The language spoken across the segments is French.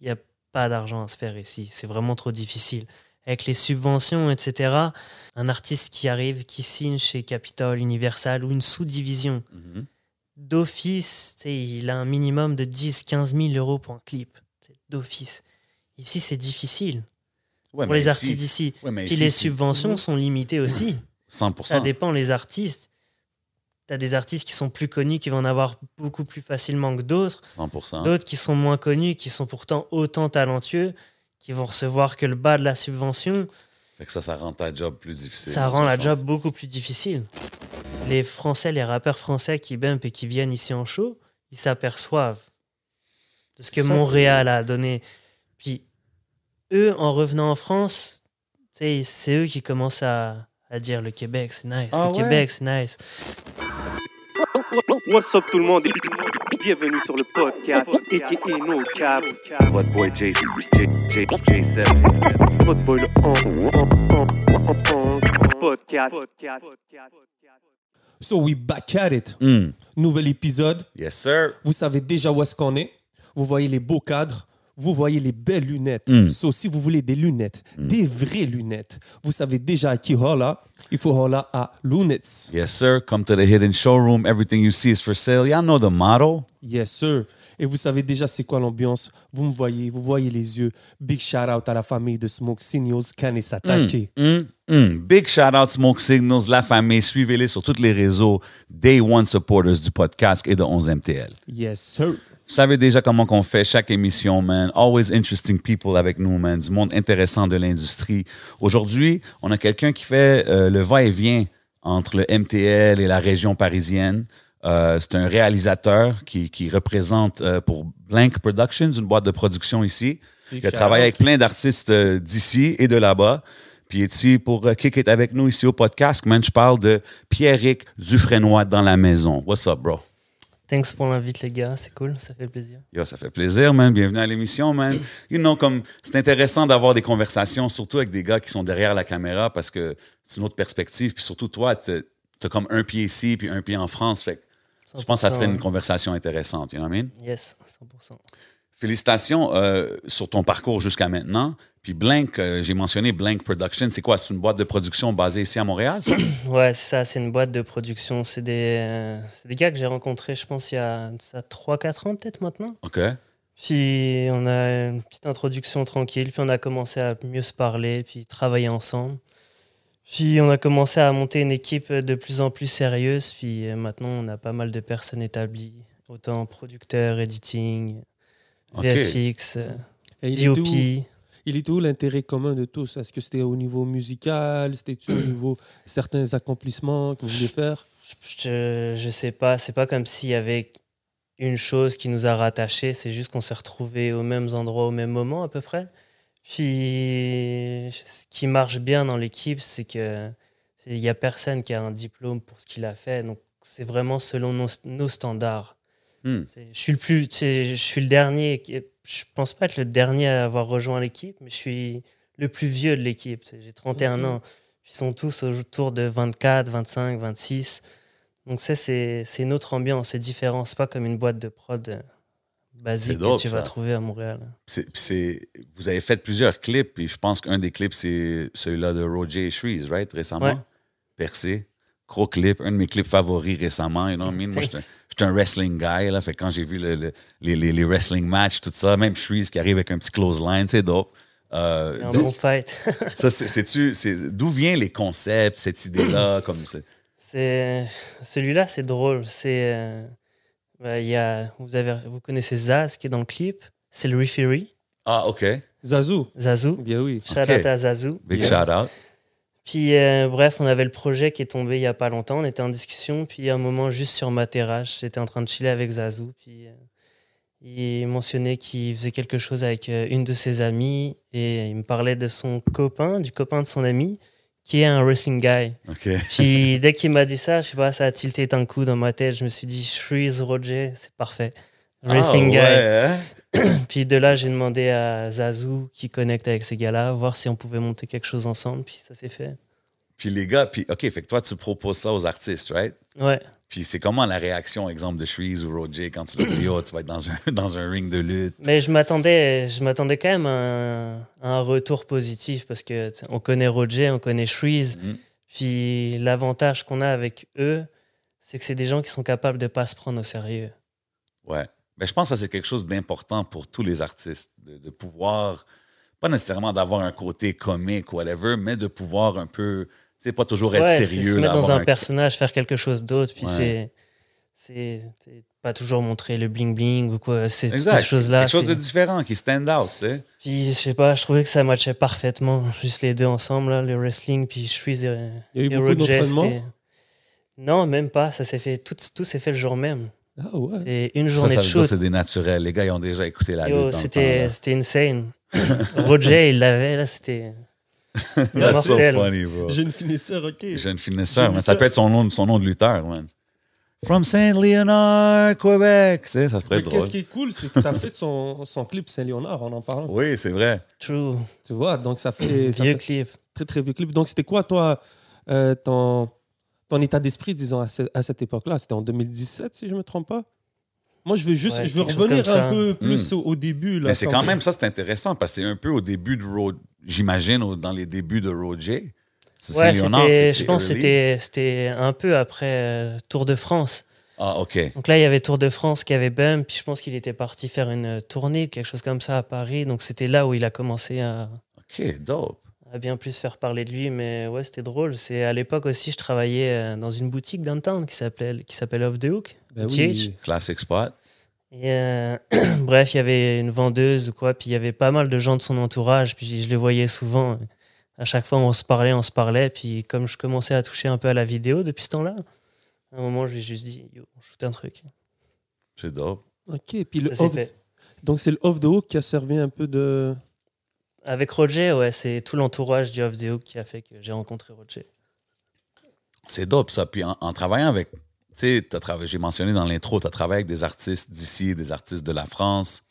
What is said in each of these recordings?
il n'y a pas d'argent à se faire ici. C'est vraiment trop difficile. Avec les subventions, etc., un artiste qui arrive, qui signe chez Capitol, Universal ou une sous-division, Mhm. d'office, il a un minimum de 10, 15 000 euros pour un clip. D'office. Ici, c'est difficile Ouais, pour les ici- artistes d'ici. ouais, mais Puis ici, les subventions sont limitées aussi. 100%. Ça dépend les artistes. Tu as des artistes qui sont plus connus, qui vont en avoir beaucoup plus facilement que d'autres. 100%. D'autres qui sont moins connus, qui sont pourtant autant talentueux, qui vont recevoir que le bas de la subvention. Fait que ça, ça rend ta job plus difficile. Ça rend la sens. job beaucoup plus difficile. Les Français, les rappeurs français qui bump et qui viennent ici en show, ils s'aperçoivent de ce que Ça- Montréal a donné. Puis eux, en revenant en France, c'est eux qui commencent à, à dire le Québec, c'est nice. Ah le ouais? Québec, c'est nice. What's up tout le monde? Et bienvenue sur le podcast aka No Cap. What boy J J J J7. Votre boy le podcast. So we back at it. Mm. Nouvel épisode. Yes, sir. Vous savez déjà où est-ce qu'on est. Vous voyez les beaux cadres. Vous voyez les belles lunettes. Mm. So si vous voulez des lunettes, des vraies lunettes, vous savez déjà à qui holla. Il faut holla à Lunettes. Yes, sir. Come to the hidden showroom. Everything you see is for sale. Y'all know the motto. Yes, sir. Et vous savez déjà c'est quoi l'ambiance? Vous me voyez, vous voyez les yeux. Big shout out à la famille de Smoke Signals, Satake. Mm, mm. Big shout out Smoke Signals, la famille. Suivez-les sur tous les réseaux. Day One supporters du podcast et de 11MTL. Yes, sir. Vous savez déjà comment qu'on fait chaque émission, man. Always interesting people avec nous, man. Du monde intéressant de l'industrie. Aujourd'hui, on a quelqu'un qui fait euh, le va-et-vient entre le MTL et la région parisienne. Euh, c'est un réalisateur qui, qui représente euh, pour Blank Productions, une boîte de production ici. Il a travaillé avec plein d'artistes d'ici et de là-bas. Puis est ici pour euh, kick it avec nous ici au podcast. Man, je parle de Pierrick Dufresnoy dans la maison. What's up, bro? Thanks pour l'invite, les gars. C'est cool, ça fait plaisir. Yo, ça fait plaisir, man. Bienvenue à l'émission, man. You know, comme c'est intéressant d'avoir des conversations, surtout avec des gars qui sont derrière la caméra, parce que c'est une autre perspective. Puis surtout, toi, t'as as comme un pied ici, puis un pied en France. Fait que je pense que ça ferait une 100%, conversation intéressante, you know what I mean? Yes, 100%. Félicitations euh, sur ton parcours jusqu'à maintenant. Puis Blank, euh, j'ai mentionné Blank Production. C'est quoi? C'est une boîte de production basée ici à Montréal, ça? Ouais, c'est ça, c'est une boîte de production. C'est des, euh, des gars que j'ai rencontrés, je pense, il y a 3-4 ans peut-être maintenant. OK. Puis on a une petite introduction tranquille, puis on a commencé à mieux se parler, puis travailler ensemble. Puis on a commencé à monter une équipe de plus en plus sérieuse, puis maintenant on a pas mal de personnes établies, autant producteurs, editing, OK. VFX, Et il est où- DOP. Il est où l'intérêt commun de tous? Est-ce que c'était au niveau musical? C'était-tu au niveau certains accomplissements que vous voulez faire? Je, je sais pas, c'est pas comme s'il y avait une chose qui nous a rattachés, c'est juste qu'on s'est retrouvés aux mêmes endroits au même moment à peu près. Puis ce qui marche bien dans l'équipe, c'est que c'est- il y a personne qui a un diplôme pour ce qu'il a fait, donc c'est vraiment selon nos, nos standards. Hmm. Je suis le plus, je suis le dernier. Je pense pas être le dernier à avoir rejoint l'équipe, mais je suis le plus vieux de l'équipe. J'ai 31 Ok. ans. Ils sont tous autour de 24, 25, 26. Donc ça, c'est une autre ambiance, c'est différent. C'est pas comme une boîte de prod euh, basique dope, que tu ça. vas trouver à Montréal. C'est- vous avez fait plusieurs clips, et je pense qu'un des clips, c'est celui-là de Roger Shrees, right, récemment? Ouais. Percé. Gros clip, un de mes clips favoris récemment, you know what I mean? Moi, j'étais j'étais un wrestling guy, là, fait quand j'ai vu le- le- les, wrestling matchs, tout ça, même Shrees qui arrive avec un petit close line, c'est dope. Euh, bon fight. ça, c'est- c'est-tu- D'où viennent les concepts, cette idée-là? comme c'est- C'est celui-là, c'est drôle. C'est euh, il y a vous avez vous connaissez Zaz qui est dans le clip? C'est le referee Ah, OK. Zazou Zazou. Bien oui. Shout Ok. out à Zazou. Big Yes. shout-out. Puis euh, bref, on avait le projet qui est tombé il y a pas longtemps. On était en discussion. Puis à un moment, juste sur ma terrasse, j'étais en train de chiller avec Zazou. Puis euh, il mentionnait qu'il faisait quelque chose avec euh, une de ses amies et il me parlait de son copain, du copain de son ami, qui est un wrestling guy. OK. Puis dès qu'il m'a dit ça, je sais pas, ça a tilté un coup dans ma tête. Je me suis dit, Shreeze Roger, c'est parfait. Wrestling Ah, guy. ouais, hein? Puis de là, j'ai demandé à Zazou qui connecte avec ces gars-là, voir si on pouvait monter quelque chose ensemble. Puis ça s'est fait. Puis les gars, puis OK, fait que toi, tu proposes ça aux artistes, right? Ouais. Puis c'est comment la réaction, exemple, de Shreeze ou Roger quand tu leur dis, oh, tu vas être dans un, dans un ring de lutte? Mais je m'attendais, je m'attendais quand même à un, à un retour positif parce que on connaît Roger, on connaît Shreeze. Mhm. Puis l'avantage qu'on a avec eux, c'est que c'est des gens qui sont capables de pas se prendre au sérieux. Ouais. Mais je pense que ça, c'est quelque chose d'important pour tous les artistes, de, de pouvoir, pas nécessairement d'avoir un côté comique ou whatever, mais de pouvoir un peu, tu sais, pas toujours être Ouais, c'est sérieux. se là, mettre dans un personnage, faire quelque chose d'autre. Puis Ouais. c'est, c'est, c'est pas toujours montrer le bling bling ou quoi. C'est toutes ces choses-là. Quelque chose de c'est- différent qui stand out, tu sais. Puis je sais pas, je trouvais que ça matchait parfaitement, juste les deux ensemble, là, le wrestling, puis Shreeze et, Il y a eu et beaucoup d'entraînement. c'était- Non, même pas. Ça s'est fait, tout, tout s'est fait le jour même. Ah ouais. C'est une journée ça de shoot. c'est des naturels. Les gars, ils ont déjà écouté la Yo, lutte. C'était c'était insane. Roger, il l'avait, là, c'était That's so mortel. funny, bro. Jeune finisseur, ok. Jeune finisseur, mais ça peut être son nom, son nom de lutteur, man. From Saint-Léonard, Québec. Tu sais, ça pourrait Mais être drôle. qu'est-ce qui est cool, c'est que tu as fait son, son clip Saint-Léonard en en parlant. Oui, c'est vrai. true. Tu vois, donc ça fait, ça Vieux fait clip. très très vieux clip. Donc c'était quoi, toi, euh, ton, ton état d'esprit, disons, à, ce- à cette époque-là C'était en 2017, si je ne me trompe pas Moi, je veux juste Ouais, je veux revenir ça. un peu plus au, au début. Là, Mais c'est quand- même, ça, c'est intéressant parce que c'est un peu au début de Road, j'imagine, dans les débuts de Roger. C'est Ouais, c'était je pense que c'était, c'était un peu après euh, Tour de France. Ah, OK. Donc là, il y avait Tour de France qui avait Bump, puis je pense qu'il était parti faire une tournée, quelque chose comme ça à Paris. Donc c'était là où il a commencé à, OK, dope. À bien plus faire parler de lui. Mais ouais, c'était drôle. C'est à l'époque aussi, je travaillais euh, dans une boutique downtown qui s'appelait, qui s'appelle Off the Hook. Ben oui. Classic spot. Et euh, bref, il y avait une vendeuse ou quoi, puis il y avait pas mal de gens de son entourage, puis je les voyais souvent. À chaque fois, on se parlait, on se parlait, puis comme je commençais à toucher un peu à la vidéo depuis ce temps-là, à un moment, je lui ai juste dit, yo, on shoot un truc. C'est dope. Ok, puis le off, fait. donc c'est le off the hook qui a servi un peu de. Avec Roger, ouais, c'est tout l'entourage du Off the Hook qui a fait que j'ai rencontré Roger. C'est dope, ça. Puis en, en travaillant avec, tu sais, j'ai mentionné dans l'intro, tu as travaillé avec des artistes d'ici, des artistes de la France.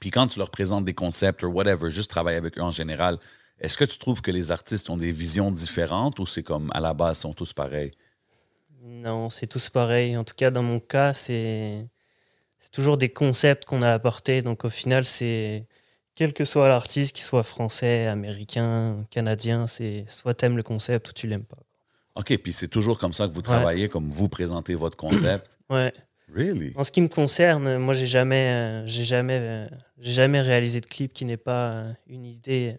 Puis quand tu leur présentes des concepts ou whatever, juste travailler avec eux en général, est-ce que tu trouves que les artistes ont des visions différentes ou c'est comme à la base, ils sont tous pareils? Non, c'est tous pareil. En tout cas, dans mon cas, c'est c'est toujours des concepts qu'on a apportés. Donc au final, c'est quel que soit l'artiste, qu'il soit français, américain, canadien, c'est soit t'aimes le concept ou tu l'aimes pas. OK, puis c'est toujours comme ça que vous travaillez, comme vous présentez votre concept? Ouais. really? En ce qui me concerne, moi, j'ai jamais, euh, j'ai jamais, euh, j'ai jamais réalisé de clip qui n'est pas euh, une idée.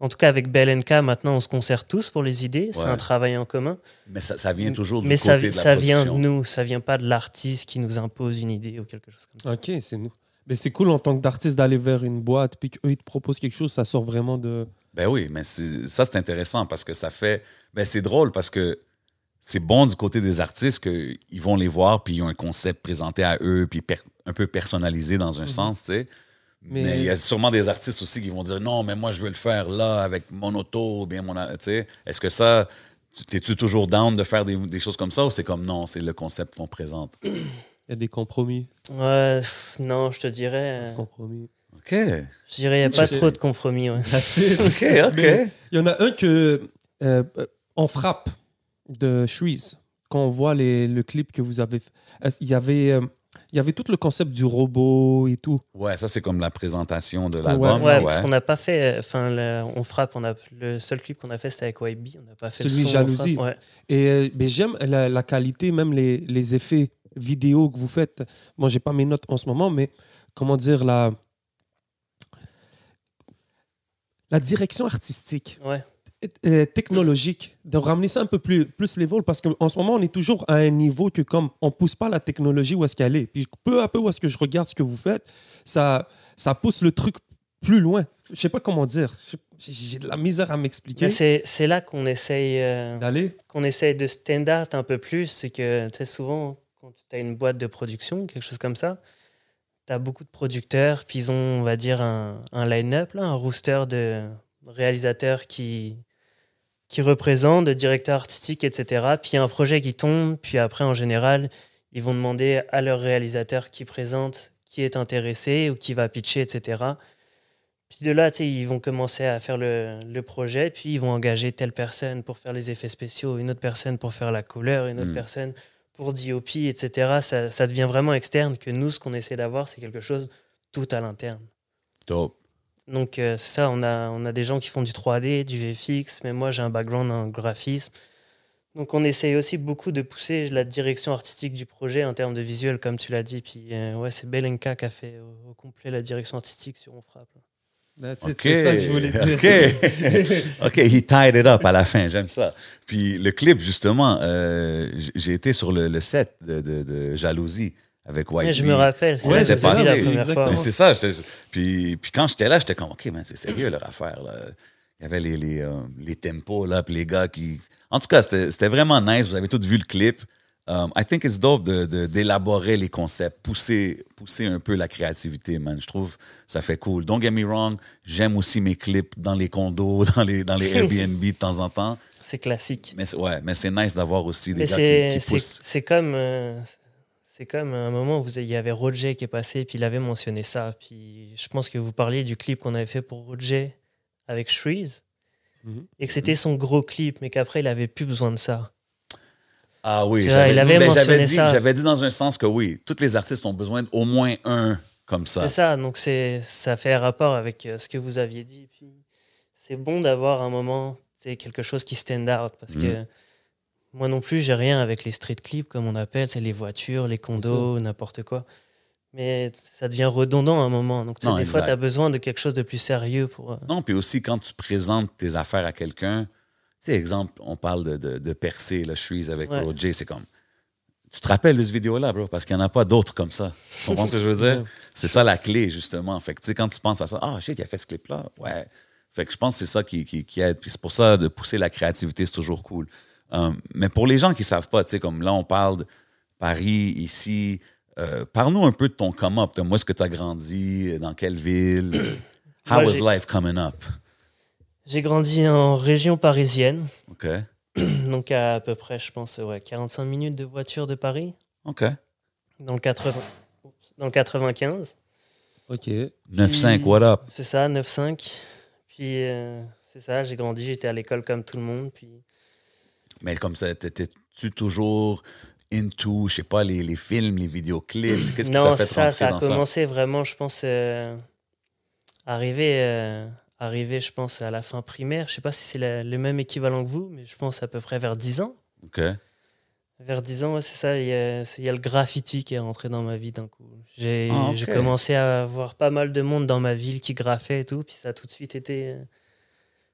En tout cas, avec BLNK, maintenant, on se concerte tous pour les idées. C'est un travail en commun. Mais ça, ça vient toujours du Mais ça, de la ça vient de nous. Ça vient pas de l'artiste qui nous impose une idée ou quelque chose comme ça. Ok, c'est nous. Mais c'est cool en tant qu'artiste d'aller vers une boîte, puis qu'eux, ils te proposent quelque chose, ça sort vraiment de. Ben oui, mais ça, c'est intéressant parce que ça fait. Ben c'est drôle parce que c'est bon du côté des artistes qu'ils vont les voir puis ils ont un concept présenté à eux puis per- un peu personnalisé dans un sens, tu sais. Mais Mais- il y a sûrement des artistes aussi qui vont dire non, mais moi, je veux le faire là avec mon auto ou bien mon. Tu sais, est-ce que ça. T'es-tu toujours down de faire des, des choses comme ça ou c'est comme non, c'est le concept qu'on présente? Il y a des compromis. Ouais, non, je te dirais. euh, compromis. OK. Je dirais, il n'y a pas Je- trop de compromis. ouais. OK, OK. Il y en a un que euh, on frappe de Shreeze quand on voit les, le clip que vous avez. fait. Euh, Il y avait, euh, il y avait tout le concept du robot et tout. Ouais, ça, c'est comme la présentation de l'album. Ouais, parce qu'on n'a pas fait. Enfin, on frappe. On a, le seul clip qu'on a fait, c'était avec YB. On n'a pas fait Celui le son. Jalousie. ouais. Et euh, mais j'aime la, la qualité, même les, les effets vidéo que vous faites. Moi, j'ai pas mes notes en ce moment, mais comment dire la la direction artistique. Ouais. euh, technologique, de ramener ça un peu plus, plus level, parce qu'en ce moment, on est toujours à un niveau que comme on pousse pas la technologie où est-ce qu'elle est. Puis peu à peu où est-ce que je regarde ce que vous faites, ça, ça pousse le truc plus loin. Je sais pas comment dire. J'ai de la misère à m'expliquer. C'est là qu'on essaye, euh, D'aller. qu'on essaye de standard un peu plus. C'est que sais, souvent, quand tu as une boîte de production, quelque chose comme ça, tu as beaucoup de producteurs, puis ils ont, on va dire, un, un line-up, un rooster de réalisateurs qui, qui représentent, de directeurs artistiques, etc. Puis il y a un projet qui tombe, puis après, en général, ils vont demander à leur réalisateur qui présente, qui est intéressé ou qui va pitcher, etc. Puis de là, ils vont commencer à faire le, le projet, puis ils vont engager telle personne pour faire les effets spéciaux, une autre personne pour faire la couleur, une autre Mm. personne pour DOP, etc. Ça, ça devient vraiment externe que nous, ce qu'on essaie d'avoir, c'est quelque chose tout à l'interne. Donc euh, c'est ça, on a, on a des gens qui font du 3D, du VFX, mais moi j'ai un background en graphisme. Donc on essaye aussi beaucoup de pousser la direction artistique du projet en termes de visuel, comme tu l'as dit. Puis euh, ouais, c'est Belenka qui a fait au, au complet la direction artistique sur On Frappe. That's it, OK. C'est ça que je voulais dire. OK. OK, he tied it up à la fin. J'aime ça. Puis le clip, justement, euh, j'ai été sur le, le set de, de- de Jalousie avec White Ouais, je me rappelle, c'est Ouais, c'est ça, vu la c'est première exactement. fois. Mais c'est ça. je- puis, puis quand j'étais là, j'étais comme, OK, man, c'est sérieux leur affaire. Là. Il y avait les, les, euh, les tempos, là, puis les gars qui. En tout cas, c'était c'était vraiment nice. Vous avez tous vu le clip. Um, I think it's dope d'élaborer de, d'élaborer les concepts, pousser, pousser un peu la créativité, man. Je trouve ça fait cool. Don't get me wrong, j'aime aussi mes clips dans les condos, dans les, dans les Airbnb de temps en temps. C'est classique. Mais c'est- ouais, mais c'est nice d'avoir aussi des Mais gars c'est qui, qui poussent. c'est comme, euh, c'est comme un moment où vous- il y avait Roger qui est passé, puis il avait mentionné ça. Puis je pense que vous parliez du clip qu'on avait fait pour Roger avec Shreeze, Mhm. et que c'était son gros clip, mais qu'après il avait plus besoin de ça. Ah oui, j'avais il avait mais mentionné j'avais dit, ça. j'avais dit dans un sens que oui, tous les artistes ont besoin d'au moins un comme ça. C'est ça, donc c'est ça fait rapport avec euh, ce que vous aviez dit. Puis c'est bon d'avoir un moment, c'est quelque chose qui stand out parce que moi non plus, j'ai rien avec les street clips comme on appelle, c'est les voitures, les condos, n'importe quoi. Mais ça devient redondant à un moment. Donc Non, des fois, tu as besoin de quelque chose de plus sérieux pour. euh, Non, puis aussi quand tu présentes tes affaires à quelqu'un, sais, exemple, on parle de, de, de là, je suis avec Ouais. Roger, c'est comme. Tu te rappelles de cette vidéo-là, bro, parce qu'il n'y en a pas d'autres comme ça. Tu comprends ce que je veux dire? C'est ça la clé, justement. Fait que, tu sais, quand tu penses à ça, ah, shit, il a fait ce clip-là. Ouais. Fait que je pense que c'est ça qui, qui, qui aide. Puis c'est pour ça, de pousser la créativité, c'est toujours cool. Euh, mais pour les gens qui ne savent pas, tu sais, comme là, on parle de Paris, ici, euh, parle-nous un peu de ton come-up. Moi, est-ce que tu as grandi? Dans quelle ville? How j'ai- life coming up? J'ai grandi en région parisienne, OK. donc à, à peu près, je pense, ouais, 45 minutes de voiture de Paris, OK. dans le, 80... dans le 95. Ok. 9-5, what up? C'est ça, 9-5. Puis euh, c'est ça, j'ai grandi, j'étais à l'école comme tout le monde. Puis Mais comme ça, t'étais-tu toujours into, je sais pas, les, les films, les vidéoclips? Qu'est-ce qui non, t'a fait ça, ça a dans ça? commencé vraiment, je pense, euh, arrivé, euh, arrivé, je pense, à la fin primaire. Je sais pas si c'est le même équivalent que vous, mais je pense à peu près vers 10 ans. OK. Vers 10 ans, ouais, c'est ça, il y, a, c'est- il y a le graffiti qui est rentré dans ma vie d'un coup. J'ai Ah, commencé à voir pas mal de monde dans ma ville qui graffait et tout, puis ça a tout de suite été... euh,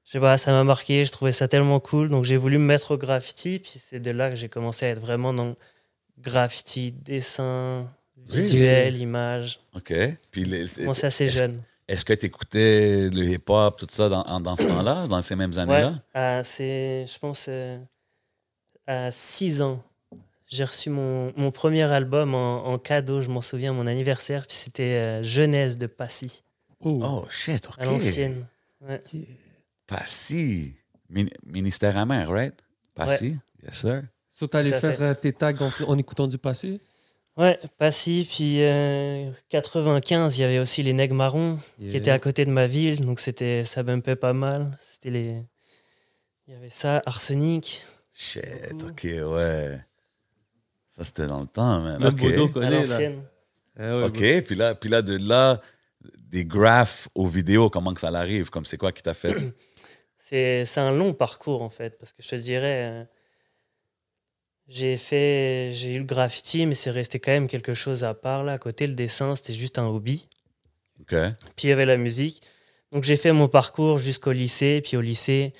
je sais pas, ça m'a marqué, je trouvais ça tellement cool, donc j'ai voulu me mettre au graffiti, puis c'est de là que j'ai commencé à être vraiment dans graffiti, dessin, visuel, image. OK. Puis, les- J'ai commencé assez jeune. Est-ce que tu écoutais le hip-hop, tout ça, dans, dans ce temps-là, dans ces mêmes Ouais, années-là? à- c'est, je pense, euh, à 6 ans, j'ai reçu mon, mon premier album en, en cadeau, je m'en souviens, mon anniversaire, puis c'était euh, Jeunesse de Passy, Oh. Oh, shit, OK. à l'ancienne. Ouais. Passy. Min- ministère amer, right? Passy? Yes, sir. So, t'allais faire fait. euh, tes tags en, en écoutant du passé? Ouais, Passy, puis euh, 95, il y avait aussi les Nègres Marrons qui étaient à côté de ma ville, donc c'était, ça bumpait pas mal. C'était les... Il y avait ça, Arsenic, Shit, Beaucoup. OK, ouais. Ça, c'était dans le temps, man. Même OK. Bodo à connaît, là. l'ancienne. Ouais, OK, puis là, puis là, de là, des graphes aux vidéos, comment que ça l'arrive? Comme c'est quoi qui t'a fait? C'est c'est un long parcours en fait, parce que je te dirais, euh, j'ai fait, j'ai eu le graffiti, mais c'est resté quand même quelque chose à part là. À côté, le dessin, c'était juste un hobby. OK. Puis il y avait la musique. Donc j'ai fait mon parcours jusqu'au lycée. Puis au lycée,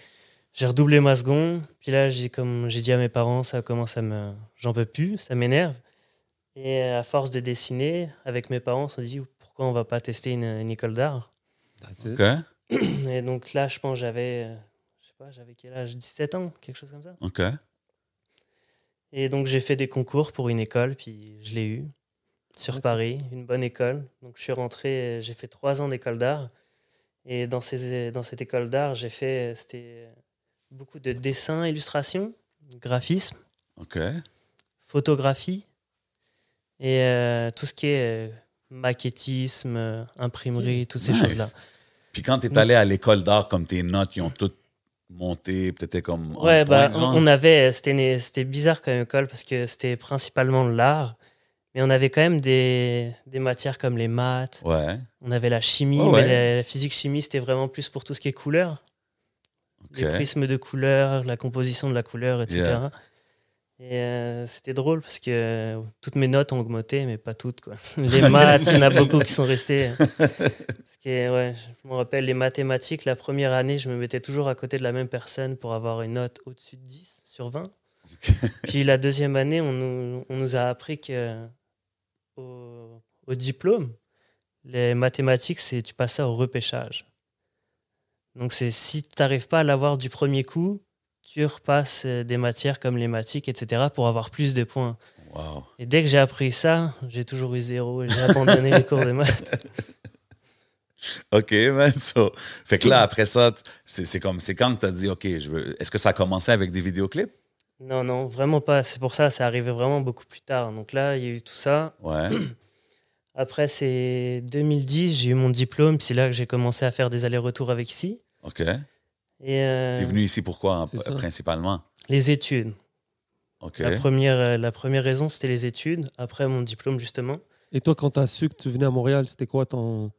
j'ai redoublé ma seconde. Puis là, j'ai comme j'ai dit à mes parents, ça commence à me, j'en peux plus, ça m'énerve. Et à force de dessiner, avec mes parents, on s'est dit pourquoi on va pas tester une, une école d'art? That's it. OK. Et donc là, je pense j'avais, je sais pas, j'avais quel âge? 17 ans, quelque chose comme ça. OK. Et donc j'ai fait des concours pour une école, puis je l'ai eu sur Paris, une bonne école. Donc je suis rentré, j'ai fait trois ans d'école d'art. Et dans, ces, dans cette école d'art, j'ai fait, c'était beaucoup de dessin, illustration, graphisme, OK. photographie et euh, tout ce qui est euh, maquettisme, imprimerie, toutes ces Nice. choses-là. Puis quand t'es allé à l'école d'art, comme tes notes, ils ont toutes monté, peut-être comme. Ouais, bah, on on avait. C'était une- c'était bizarre comme école parce que c'était principalement l'art. Mais on avait quand même des, des matières comme les maths. Ouais. On avait la chimie, Oh, ouais. mais la, physique-chimie, c'était vraiment plus pour tout ce qui est couleur. OK. Les prismes de couleur, la composition de la couleur, etc. Yeah. Et euh, c'était drôle parce que euh, toutes mes notes ont augmenté, mais pas toutes. Quoi. Les maths, il y en a beaucoup qui sont restés. Ouais, je me rappelle, les mathématiques, la première année, je me mettais toujours à côté de la même personne pour avoir une note au-dessus de 10 sur 20. Puis la deuxième année, on nous, on nous a appris que au, au diplôme, les mathématiques, c'est tu passes ça au repêchage. Donc c'est si tu n'arrives pas à l'avoir du premier coup, tu repasses euh, des matières comme les mathématiques, etc., pour avoir plus de points. Wow. Et dès que j'ai appris ça, j'ai toujours eu zéro et j'ai abandonné les cours de maths. OK, man. So, fait que là, après ça, c'est comme, c'est quand que t'as dit, OK, je veux. Est-ce que ça a commencé avec des vidéoclips? Non, non, vraiment pas. C'est pour ça, c'est arrivé vraiment beaucoup plus tard. Donc là, il y a eu tout ça. Ouais. Après, c'est 2010, j'ai eu mon diplôme, c'est là que j'ai commencé à faire des allers-retours avec ici. OK. Et euh, T'es venu ici pourquoi, ça. principalement? les études. OK. La, première, euh, la première raison, c'était les études. Après mon diplôme, justement. Et toi, quand tu as su que tu venais à Montréal, c'était quoi ton.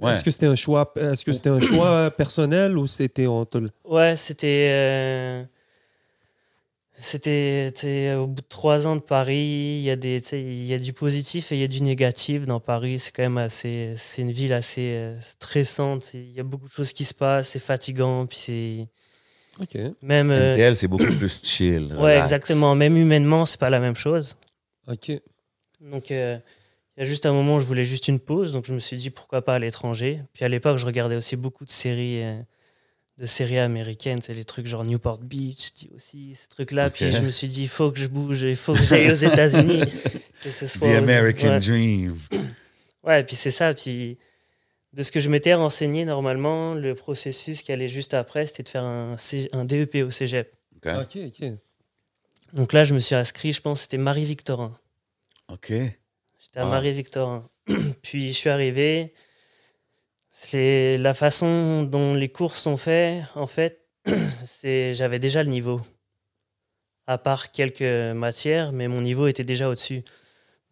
Ouais. Est-ce que c'était un choix, est-ce que c'était un choix personnel ou c'était on te Ouais, c'était. euh, C'était au bout de trois ans de Paris, il y, a des, tu sais, il y a du positif et il y a du négatif dans Paris. C'est quand même assez. C'est une ville assez euh, stressante. Il y a beaucoup de choses qui se passent, c'est fatigant. Puis c'est. Ok. Même. euh, MTL, c'est beaucoup plus chill. ouais, relax. exactement. Même humainement, c'est pas la même chose. Ok. Donc, euh, il y a juste un moment où je voulais juste une pause. Donc, je me suis dit pourquoi pas à l'étranger. Puis à l'époque, je regardais aussi beaucoup de séries, euh, de séries américaines. C'est les trucs genre Newport Beach, aussi, ces trucs-là. Puis je me suis dit, il faut que je bouge, il faut que j'aille aux États-Unis. The aux- American ouais. Dream. Ouais, puis c'est ça. Puis de ce que je m'étais renseigné, normalement, le processus qui allait juste après, c'était de faire un, C- un DEP au cégep. OK. Ok, ok. Donc là, je me suis inscrit, je pense que c'était Marie-Victorin. OK. À Wow. Marie-Victorin. Puis je suis arrivé. C'est la façon dont les cours sont faits, en fait, c'est j'avais déjà le niveau. À part quelques matières, mais mon niveau était déjà au-dessus.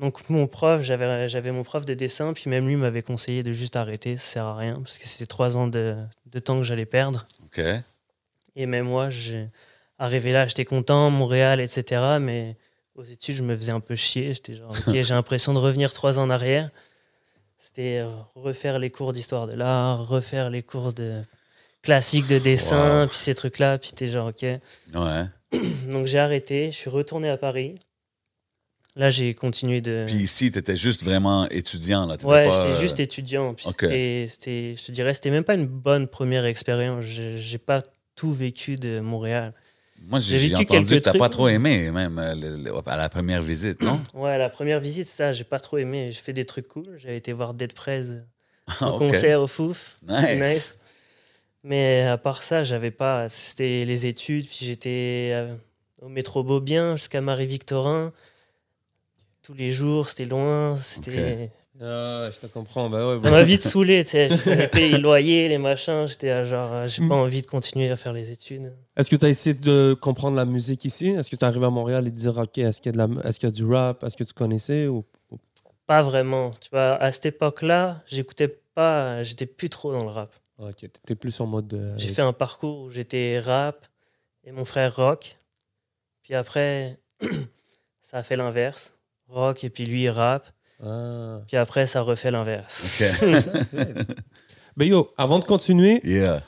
Donc mon prof, j'avais j'avais mon prof de dessin, puis même lui m'avait conseillé de juste arrêter, ça sert à rien, parce que c'était trois ans de, de temps que j'allais perdre. Et même moi, j'ai arrivé là, j'étais content, Montréal, etc. Mais aux études, je me faisais un peu chier. J'étais genre, ok, j'ai l'impression de revenir trois ans en arrière. C'était euh, refaire les cours d'histoire de l'art, refaire les cours de classiques de dessin, Wow. puis ces trucs-là. Puis t'es genre, ok. Ouais. Donc j'ai arrêté, je suis retourné à Paris. Là, j'ai continué de. Puis ici, t'étais juste vraiment étudiant, là. Ouais, pas, j'étais euh, juste étudiant. Puis c'était- je te dirais, c'était même pas une bonne première expérience. J'ai pas tout vécu de Montréal. Moi, j'ai entendu que t'as pas trop aimé, même, euh, à la première visite, non? Ouais, la première visite, ça, j'ai pas trop aimé. J'ai fait des trucs cool. J'avais été voir Dead Prez au concert au Fouf. Nice. Mais à part ça, j'avais pas. C'était les études. Puis j'étais euh, au métro Beaubien jusqu'à Marie-Victorin. Tous les jours, c'était loin. C'était. Ah, je te comprends. Bah ouais, Ça m'a vite saoulé, tu sais. Les loyers, les machins. J'étais à genre, euh, j'ai Mm. pas envie de continuer à faire les études. Est-ce que tu as essayé de comprendre la musique ici? Est-ce que tu es arrivé à Montréal et de dire, OK, est-ce qu'il y, a de la- est-ce qu'il y a du rap? Est-ce que tu connaissais ou... Pas vraiment. Tu vois, à cette époque-là, j'écoutais pas. J'étais plus trop dans le rap. Ok, tu étais plus en mode. euh, J'ai fait un parcours où j'étais rap et mon frère rock. Puis après, ça a fait l'inverse. Rock et puis lui rap. Ah. Puis après, ça refait l'inverse. OK. Ben yo, avant de continuer, Yeah.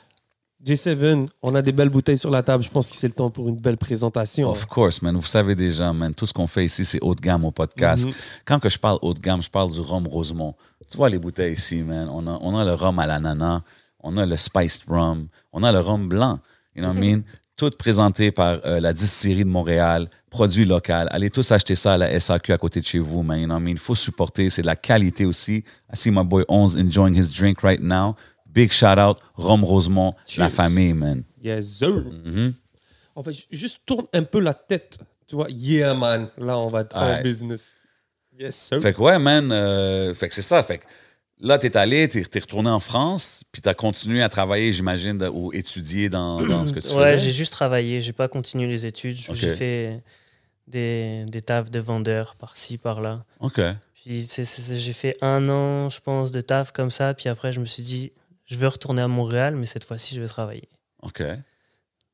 J7, on a des belles bouteilles sur la table. Je pense que c'est le temps pour une belle présentation. Of course, man. Vous savez déjà, man. Tout ce qu'on fait ici, c'est haut de gamme au podcast. Mhm. Quand que je parle haut de gamme, je parle du rhum Rosemont. Tu vois les bouteilles ici, man. On a, on a le rhum à l'ananas, on a le spiced rum, on a le rhum blanc. You know what I mean? Tout présenté par euh, la distillerie de Montréal, produit local. Allez tous acheter ça à la SAQ à côté de chez vous, man. You know what I mean? Il faut supporter. C'est de la qualité aussi. I see my boy 11 enjoying his drink right now. Big shout out, Rhum Rosemont, la famille, man. Yes, sir. En fait, ju- juste tourne un peu la tête. Tu vois, yeah, man. Là, on va être en Ouais. business. Yes, sir. Fait que ouais, man. euh, fait que c'est ça. Fait que là, tu es allé, tu es retourné en France, puis tu as continué à travailler, j'imagine, ou étudier dans, dans ce que tu ouais, faisais? j'ai juste travaillé, j'ai pas continué les études. J'ai fait des, des tafs de vendeur par-ci, par-là. OK. Puis c'est- c'est- c'est- j'ai fait un an, je pense, de taf comme ça. Puis après, je me suis dit, je veux retourner à Montréal, mais cette fois-ci, je vais travailler. OK.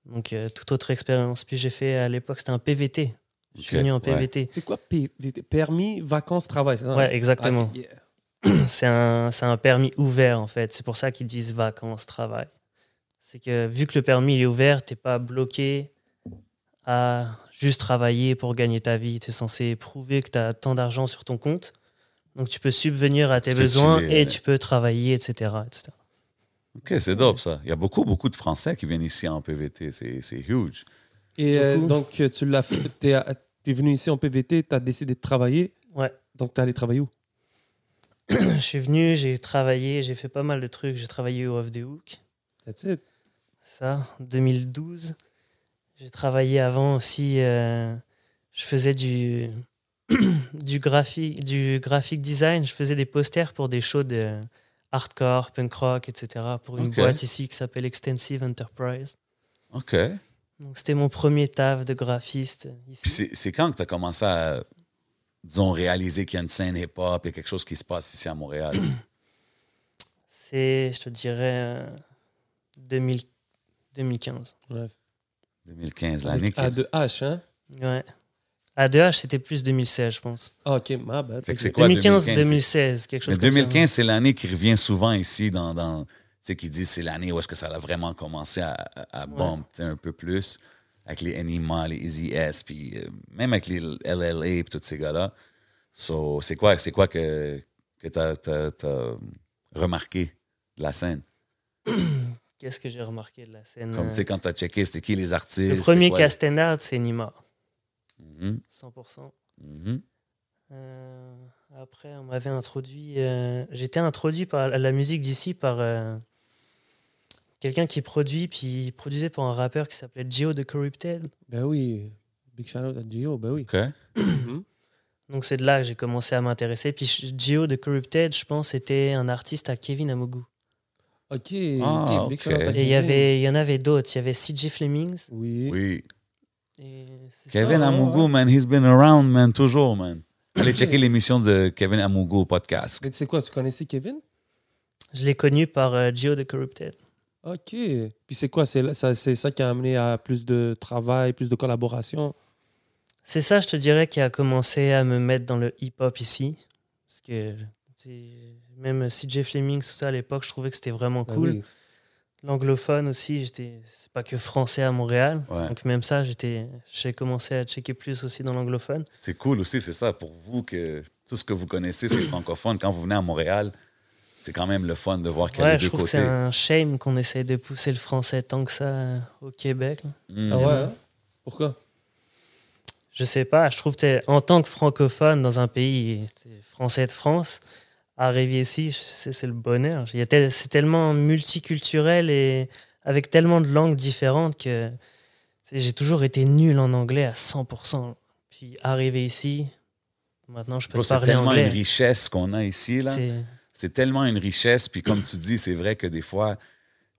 Donc, euh, toute autre expérience. Puis j'ai fait, à l'époque, c'était un PVT. Je suis venu en ouais. PVT. C'est quoi PVT Permis, vacances, travail, c'est ça? Ouais, exactement. Ah, yeah. C'est un, c'est un permis ouvert, en fait. C'est pour ça qu'ils disent vacances, travail. C'est que vu que le permis il est ouvert, t'es pas bloqué à juste travailler pour gagner ta vie. Tu es censé prouver que tu as tant d'argent sur ton compte. Donc tu peux subvenir à tes besoins et tu peux travailler, etc. etc. OK, c'est dope, ça. Il y a beaucoup, beaucoup de Français qui viennent ici en PVT. C'est c'est huge. Et euh, donc, euh, tu l'as fait, t'es, es venu ici en PVT, tu as décidé de travailler. Ouais. Donc, tu es allé travailler où? je suis venu, j'ai travaillé, j'ai fait pas mal de trucs. J'ai travaillé au Off the Hook, That's it. ça, en 2012. J'ai travaillé avant aussi. euh, je faisais du, du, graphique, du graphic design. Je faisais des posters pour des shows de hardcore, punk rock, etc. Pour une boîte ici qui s'appelle Extensive Enterprise. OK. Donc c'était mon premier taf de graphiste c'est quand que tu as commencé à, disons, réaliser qu'il y a une scène hip-hop, a quelque chose qui se passe ici à Montréal? C'est, je te dirais, euh, 2000 2015. Ouais. 2015, l'année qui... A2H, hein? Ouais. A2H, c'était plus 2016, je pense. Ah, ok, ma bad. Fait que Ok. c'est quoi, 2015, 2015, 2016, quelque chose Mais comme ça. 2015, c'est l'année qui revient souvent ici dans. dans tu sais, qui dit c'est l'année où est-ce que ça a vraiment commencé à, à, à sais, un peu plus avec les Enima, les Easy S, puis euh, même avec les LLA et tous ces gars-là. So, c'est quoi, c'est quoi que, que tu as, remarqué de la scène? Qu'est-ce que j'ai remarqué de la scène Comme euh, tu sais, quand tu as checké, c'était qui les artistes? Le premier? Castendard, c'est Nima, Mhm, 100%. mhm. Euh, après, on m'avait introduit. euh, J'étais introduit par à la musique d'ici par euh, quelqu'un qui produit, puis il produisait pour un rappeur qui s'appelait Gio de Corrupted. Ben oui. Big shout out à Gio, ben oui. OK. Mhm. Donc c'est de là que j'ai commencé à m'intéresser. Puis Gio de Corrupted, je pense, était un artiste à Kevin Amougou. Ok, Ah, ok, Et il y, Gio. avait, il y en avait d'autres. Il y avait CJ Flemings. Oui. Oui. Et c'est Kevin ça. Amougou, man, he's been around, man, toujours, man. Allez checker l'émission de Kevin Amougou au podcast. Mais tu sais quoi, tu connaissais Kevin? Je l'ai connu par euh, Gio de Corrupted. Ok. Puis c'est quoi? C'est ça, c'est ça qui a amené à plus de travail, plus de collaboration? C'est ça, je te dirais, qui a commencé à me mettre dans le hip-hop ici. Parce que même CJ Fleming, tout ça, à l'époque, je trouvais que c'était vraiment Ben cool. oui. L'anglophone aussi, j'étais, c'est pas que français à Montréal. Ouais. Donc même ça, j'étais, j'ai commencé à checker plus aussi dans l'anglophone. C'est cool aussi, c'est ça, pour vous, que tout ce que vous connaissez, c'est francophone. Quand vous venez à Montréal, c'est quand même le fun de voir qu'il y a Ouais, les je deux trouve que côtés. c'est un shame qu'on essaye de pousser le français tant que ça euh, au Québec. là. Mm. Ah ouais? hein? Pourquoi? Je sais pas, je trouve que en tant que francophone dans un pays français de France, arriver ici, c'est c'est le bonheur. Il y a tel- C'est tellement multiculturel et avec tellement de langues différentes que j'ai toujours été nul en anglais à 100%. Puis arriver ici, maintenant je peux Bro, te C'est parler tellement anglais. une richesse qu'on a ici, là. C'est- C'est tellement une richesse. Puis comme tu dis, c'est vrai que des fois,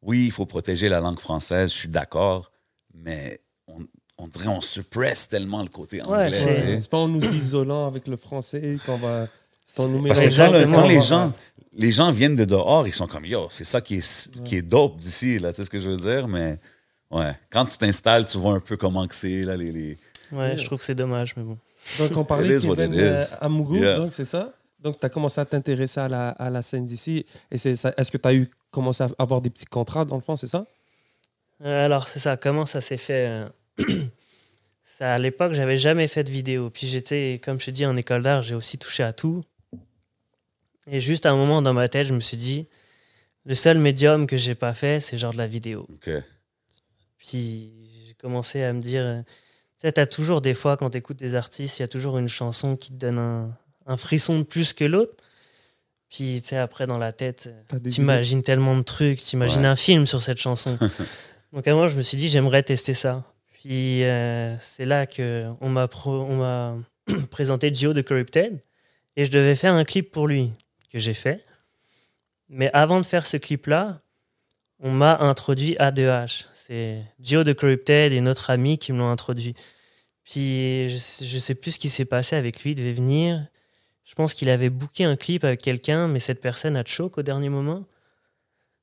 oui, il faut protéger la langue française, je suis d'accord, mais on, on dirait on suppresse tellement le côté anglais. c'est-. Ouais, C'est pas en nous isolant avec le français qu'on va. Parce que quand, le- Exactement. quand les, gens, les gens viennent de dehors, ils sont comme yo, c'est ça qui est, qui est dope d'ici, là, tu sais ce que je veux dire? Mais ouais, quand tu t'installes, tu vois un peu comment que c'est, là, les. les... Ouais, je trouve que c'est dommage, mais bon. Donc, on parlait It de Kevin euh, Amougou, Yeah. donc c'est ça? Donc, tu as commencé à t'intéresser à la, à la scène d'ici. Et c'est ça- est-ce que tu as eu commencé à avoir des petits contrats dans le fond, c'est ça? Euh, Alors, c'est ça. Comment ça s'est fait euh, ça, À l'époque, j'avais jamais fait de vidéo. Puis j'étais, comme je t'ai dit, en école d'art, j'ai aussi touché à tout. Et juste à un moment dans ma tête, je me suis dit, le seul médium que j'ai pas fait, c'est genre de la vidéo. Puis j'ai commencé à me dire, euh, tu sais, t'as toujours des fois, quand t'écoutes des artistes, il y a toujours une chanson qui te donne un, un frisson de plus que l'autre. Puis, tu sais, après, dans la tête, euh, t'imagines tellement de trucs, t'imagines Ouais. un film sur cette chanson. Donc, à moi, je me suis dit, j'aimerais tester ça. Puis, euh, c'est là qu'on m'a pro- on m'a présenté Gio de Corrupted. Et je devais faire un clip pour lui, que j'ai fait. Mais avant de faire ce clip-là, on m'a introduit A2H. C'est Gio de Corrupted et notre ami qui me l'ont introduit. Puis je, je sais plus ce qui s'est passé avec lui, il devait venir. Je pense qu'il avait booké un clip avec quelqu'un, mais cette personne a choke au dernier moment.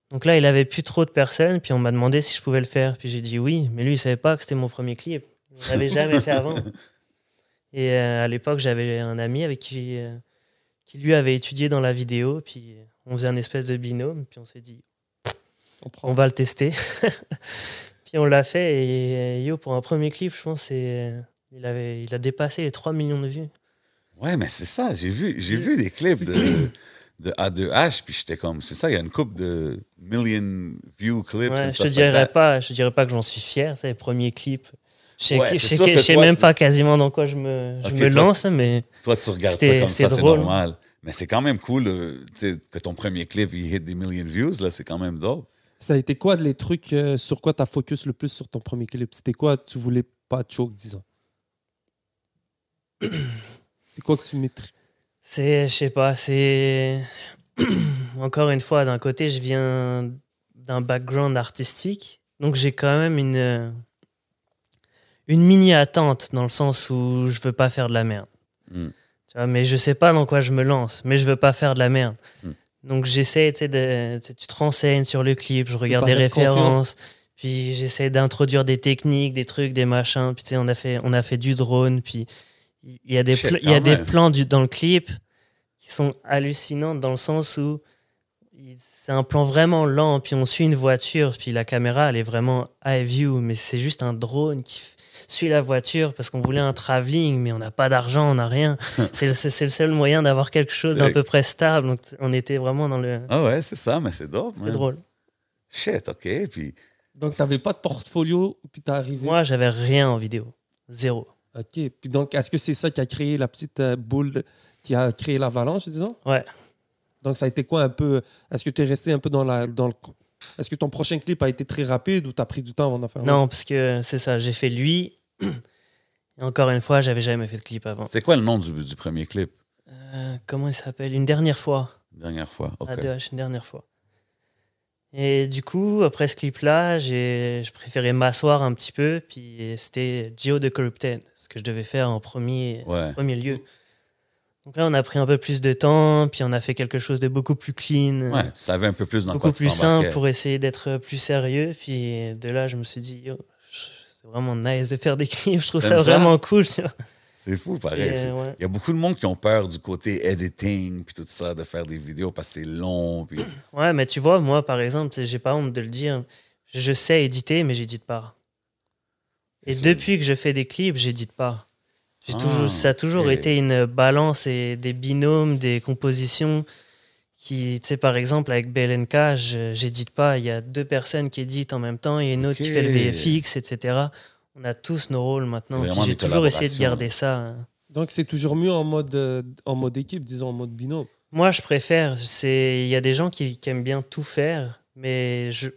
Donc là, il avait plus trop de personnes, puis on m'a demandé si je pouvais le faire. Puis j'ai dit oui, mais lui, il savait pas que c'était mon premier clip. Il l'avait jamais fait avant. Et euh, à l'époque, j'avais un ami avec qui, euh, qui lui avait étudié dans la vidéo, puis on faisait un espèce de binôme, puis on s'est dit On prend. on va le tester. puis on l'a fait, et yo, pour un premier clip, je pense, c'est, il, avait, il a dépassé les 3 millions de vues. Ouais, mais c'est ça. J'ai vu, j'ai vu des clips de, de A2H, puis j'étais comme, c'est ça, il y a une coupe de million view clips. Ouais, je te dirais that. pas, je te dirais pas que j'en suis fier, c'est les premiers clips. Je sais, Ouais, sais sûr que- que je sais toi, même tu- pas quasiment dans quoi je me, je me toi, lance, mais Toi, tu regardes ça comme c'est ça, c'est drôle. normal. Mais c'est quand même cool euh, que ton premier clip, il hit des million views, là, c'est quand même dope. Ça a été quoi les trucs euh, sur quoi tu as focus le plus sur ton premier clip? C'était quoi tu voulais pas choke, disons? C'est quoi que tu maîtrises c'est, je sais pas, c'est. Encore une fois, d'un côté, je viens d'un background artistique, donc j'ai quand même une. Une mini attente dans le sens où je veux pas faire de la merde. Mm. Tu vois, mais je sais pas dans quoi je me lance, mais je veux pas faire de la merde. Mm. Donc j'essaie, tu sais, tu te renseignes sur le clip, je regarde des confiant. références, puis j'essaie d'introduire des techniques, des trucs, des machins. Puis tu sais, on a fait, on a fait du drone, puis il y a des, il y a des plans du, dans le clip qui sont hallucinants dans le sens où c'est un plan vraiment lent, puis on suit une voiture, puis la caméra, elle est vraiment high view, mais c'est juste un drone qui f- suit la voiture parce qu'on voulait un travelling, mais on n'a pas d'argent, on n'a rien. c'est le- c'est c'est le seul moyen d'avoir quelque chose d'un peu près stable. Donc on était vraiment dans le. Ah ouais, c'est ça, mais c'est dope. C'est drôle. Shit, OK. Puis, Donc, tu n'avais pas de portfolio, puis tu arrivé? Moi, j'avais rien en vidéo. Zéro. Ok. Puis donc, est-ce que c'est ça qui a créé la petite euh, boule de- qui a créé l'avalanche, disons? Ouais. Donc, ça a été quoi un peu? Est-ce que tu es resté un peu dans, la, dans le. Est-ce que ton prochain clip a été très rapide ou tu as pris du temps avant d'en faire un Non, parce que c'est ça, j'ai fait lui. Encore une fois, j'avais jamais fait de clip avant. c'est quoi le nom du, du premier clip, Euh, comment il s'appelle? Une dernière fois. dernière fois? OK. A2H, une dernière fois. Et du coup, après ce clip-là, j'ai je préférais m'asseoir un petit peu. Puis c'était Geo de Corrupted, ce que je devais faire en premier, Ouais. premier lieu. Donc là, on a pris un peu plus de temps, puis on a fait quelque chose de beaucoup plus clean. Ouais, tu savais un peu plus dans beaucoup quoi plus simple pour essayer d'être plus sérieux. Puis de là, je me suis dit, c'est vraiment nice de faire des clips. Je trouve ça ça? vraiment cool. C'est fou, pareil. Ouais. Il y a beaucoup de monde qui ont peur du côté editing, puis tout ça, de faire des vidéos parce que c'est long. Puis... Ouais, mais tu vois, moi, par exemple, j'ai pas honte de le dire. Je sais éditer, mais j'édite pas. Et depuis que je fais des clips, j'édite pas. J'ai Ah, toujours, ça a toujours été une balance et des binômes, des compositions qui, tu sais, par exemple, avec BLNK, je- j'édite pas. Il y a deux personnes qui éditent en même temps et une autre qui fait le. VFX, etc. On a tous nos rôles maintenant. J'ai toujours essayé de garder ça. hein. Donc, c'est toujours mieux en mode, euh, en mode équipe, disons, en mode binôme. Moi, je préfère. C'est, il y a des gens qui, qui aiment bien tout faire, mais je,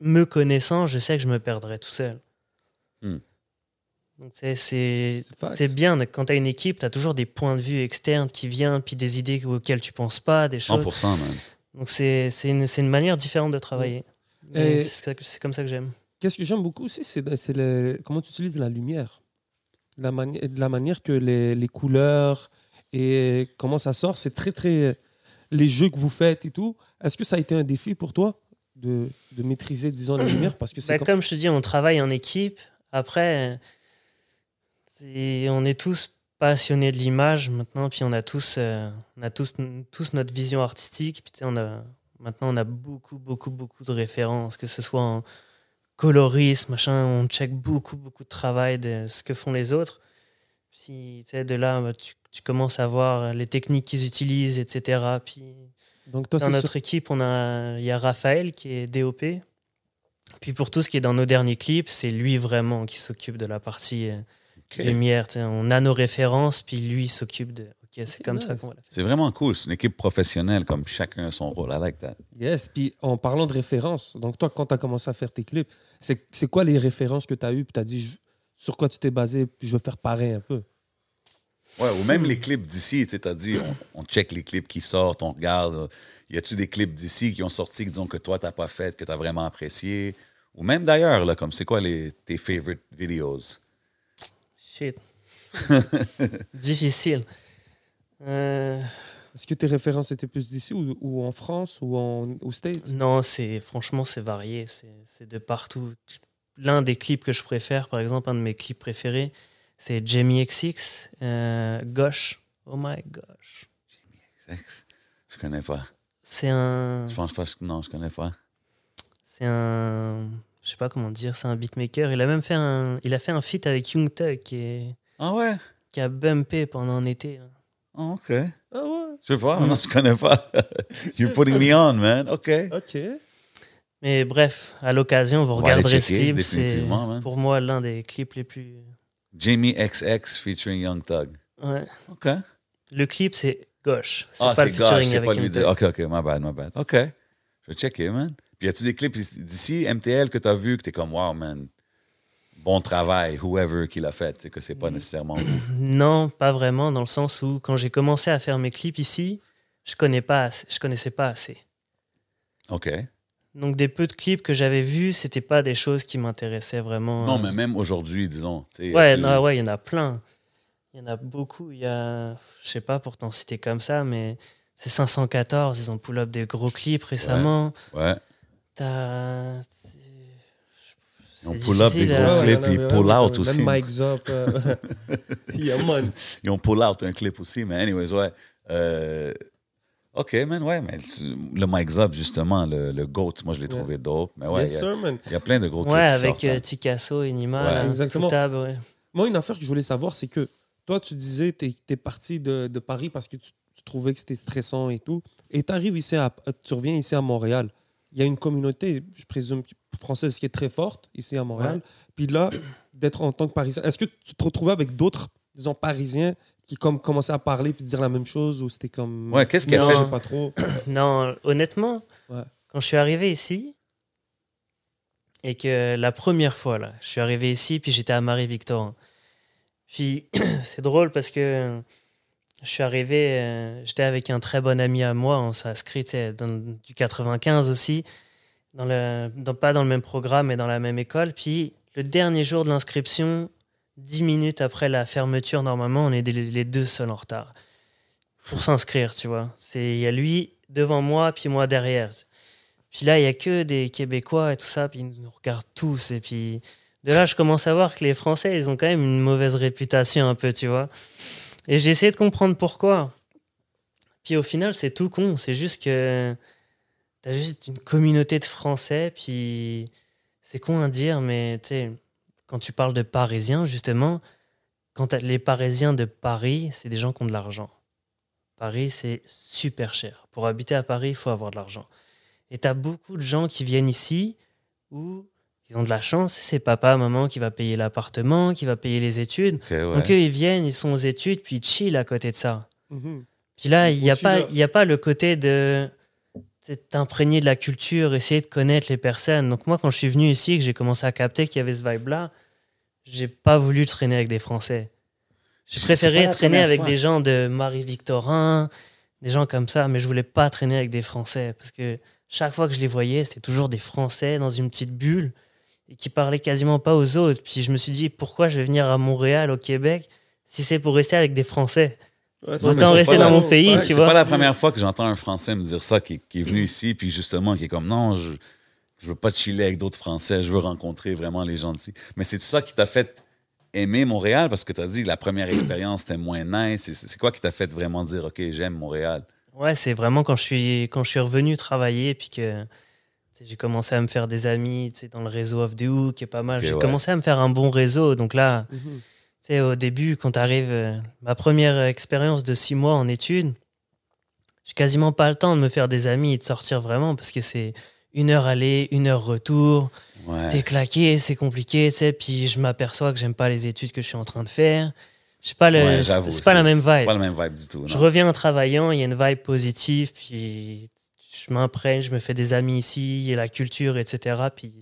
me connaissant, je sais que je me perdrais tout seul. Hmm. Donc, c'est, c'est, bien. Quand tu as une équipe, tu as toujours des points de vue externes qui viennent, puis des idées auxquelles tu penses pas, des choses. 100%, man. Donc, c'est, c'est, une, c'est une manière différente de travailler. Et- c'est, c'est comme ça que j'aime. Qu'est-ce que j'aime beaucoup aussi, c'est c'est le- comment tu utilises la lumière. La, mani- de la manière que les, les couleurs et comment ça sort, c'est très, très. Les jeux que vous faites et tout. Est-ce que ça a été un défi pour toi de, de maîtriser, disons, la lumière? Parce que c'est. Bah, comme- Comme je te dis, on travaille en équipe. Après, c'est- on est tous passionnés de l'image maintenant, puis on a tous, euh, on a tous, tous notre vision artistique. Puis, on a, maintenant, on a beaucoup, beaucoup, beaucoup de références, que ce soit en colorisme, machin, on check beaucoup, beaucoup de travail de ce que font les autres. Sais, de là, bah, tu, tu commences à voir les techniques qu'ils utilisent, etc. Puis, Donc, toi, dans notre sur- équipe, on a, il y a Raphaël qui est DOP. Puis pour tout ce qui est dans nos derniers clips, c'est lui vraiment qui s'occupe de la partie lumière. tu. On a nos références, puis lui il s'occupe de. Ok, c'est comme ça qu'on va la faire. C'est vraiment cool. C'est une équipe professionnelle, comme chacun a son rôle. I like that. Yes, puis en parlant de références, donc toi, quand tu as commencé à faire tes clips, c'est c'est quoi les références que tu as eues Puis tu as dit je- sur quoi tu t'es basé, puis je veux faire pareil un peu? Ouais, ou même les clips d'ici, tu sais, t'as dit, on, on check les clips qui sortent, on regarde. y a-tu des clips d'ici qui ont sorti, qui disons que toi, t'as pas fait, que t'as vraiment apprécié? Ou même d'ailleurs, là, comme c'est quoi les, tes favorite videos? Shit. Difficile. Euh, Est-ce que tes références étaient plus d'ici ou, ou en France ou en, aux States? Non, c'est franchement c'est varié, c'est de partout. L'un des clips que je préfère, par exemple, un de mes clips préférés, c'est Jamie XX, euh, Gosh. Oh my gosh. Je connais pas. C'est un, Je pense pas que non, je connais pas. c'est un, je sais pas comment dire, c'est un beatmaker. Il a même fait un, il a fait un feat avec Young Thug qui est, Ah ouais? qui a bumpé pendant un été. là. Ah, OK. Ah ouais, Je sais pas, non, je connais pas. You're putting me on, man. OK. ok. Mais bref, à l'occasion, vous regarderez ce clip. C'est pour moi l'un des clips les plus. Jamie XX featuring Young Thug. Ouais. OK. Le clip c'est Gosh. C'est Ah, pas c'est le gauche, c'est pas lui dire. OK, OK, my bad, my bad. OK. Je vais checker, man. Puis, y a-tu des clips d'ici, MTL, que t'as vu, que t'es comme, wow, man, bon travail, whoever qui l'a fait, c'est que c'est Mm. pas nécessairement vous. Non, pas vraiment, dans le sens où quand j'ai commencé à faire mes clips ici, je connais pas, assez- je connaissais pas assez. OK. Donc des peu de clips que j'avais vus, c'était pas des choses qui m'intéressaient vraiment. Non, euh. mais même aujourd'hui, disons. tu Ouais, tu- non, ouais, il y en a plein. Il y en a beaucoup. Il y a, je sais pas pour t'en citer comme ça, mais c'est 514. Ils ont pull up des gros clips récemment. Ouais. T'as. Ils ont c'est pull up des gros Ouais, clips, il y en puis avait pull un, out euh, aussi. Même Mike Zop. euh, yeah, man. Ils ont pull out un clip aussi, mais anyways, ouais. Euh, OK, man, ouais, mais le Mike Zop, justement, le, le GOAT, moi, je l'ai trouvé dope. Mais ouais, euh, il yes, y, a- y plein de gros clips. Ouais, qui avec sortent, euh. Ticasso et Nima. Ouais. là, Exactement. Ouais. Moi, une affaire que je voulais savoir, c'est que toi, tu disais, tu es, parti de, de Paris parce que tu, tu trouvais que c'était stressant et tout. Et tu arrives ici, à, tu reviens ici à Montréal. Il y a une communauté, je présume, française qui est très forte ici à Montréal. Puis là, d'être en tant que Parisien, est-ce que tu te retrouvais avec d'autres, disons, Parisiens qui comme, commençaient à parler puis dire la même chose ou c'était comme. Ouais, qu'est-ce Non, fait- je sais pas trop. Non, honnêtement, Ouais. quand je suis arrivé ici, et que la première fois, là, je suis arrivé ici, puis j'étais à Marie-Victorin. Puis c'est drôle parce que je suis arrivé, euh, j'étais avec un très bon ami à moi, on s'est inscrit dans du 95 aussi, dans le, pas dans le même programme, mais dans la même école. Puis le dernier jour de l'inscription, dix minutes après la fermeture, normalement, on est les deux seuls en retard pour s'inscrire, tu vois. Il y a lui devant moi, puis moi derrière. Puis là, il y a que des Québécois et tout ça, puis ils nous regardent tous. Et puis de là, je commence à voir que les Français, ils ont quand même une mauvaise réputation un peu, tu vois. Et j'ai essayé de comprendre pourquoi. Puis au final, c'est tout con. C'est juste que t'as juste une communauté de Français, puis c'est con à dire, mais tu quand tu parles de Parisiens, justement, quand les Parisiens de Paris, c'est des gens qui ont de l'argent. Paris, c'est super cher. Pour habiter à Paris, il faut avoir de l'argent. Et tu as beaucoup de gens qui viennent ici où ils ont de la chance. C'est papa, maman qui va payer l'appartement, qui va payer les études. Ouais. Donc eux, ils viennent, ils sont aux études, puis ils chillent à côté de ça. Mhm. Puis là, il n'y a, pas- chiller. il y a pas le côté de t'imprégner de la culture, essayer de connaître les personnes. Donc moi, quand je suis venu ici, que j'ai commencé à capter qu'il y avait ce vibe-là, j'ai pas voulu traîner avec des Français. J'ai préféré traîner avec fois. des gens de Marie-Victorin, des gens comme ça, mais je voulais pas traîner avec des Français parce que chaque fois que je les voyais, c'était toujours des Français dans une petite bulle et qui parlaient quasiment pas aux autres. Puis je me suis dit, pourquoi je vais venir à Montréal, au Québec, si c'est pour rester avec des Français? Ouais, Autant c'est rester dans la- mon pays, Ouais, tu c'est vois. pas la première fois que j'entends un Français me dire ça, qui, qui est venu ici, puis justement, qui est comme non, je, je veux pas chiller avec d'autres Français, je veux rencontrer vraiment les gens d'ici. Mais c'est ça qui t'a fait aimer Montréal parce que tu as dit que la première expérience était moins nice. C'est- C'est quoi qui t'a fait vraiment dire, OK, j'aime Montréal? Ouais, c'est vraiment quand je suis, quand je suis revenu travailler, puis que j'ai commencé à me faire des amis tu sais, dans le réseau Off the Hook, qui est pas mal. J'ai ouais. commencé à me faire un bon réseau. Donc là, tu sais, au début, quand tu arrives, ma première expérience de six mois en études, j'ai quasiment pas le temps de me faire des amis et de sortir vraiment parce que c'est une heure aller, une heure retour. Ouais. T'es claqué, c'est compliqué, tu sais. Puis je m'aperçois que j'aime pas les études que je suis en train de faire. Je sais pas, le, Ouais, c'est c'est pas la même C'est vibe. pas la même vibe du tout. Je reviens en travaillant, il y a une vibe positive, puis je m'imprègne, je me fais des amis ici, il y a la culture, etc. Puis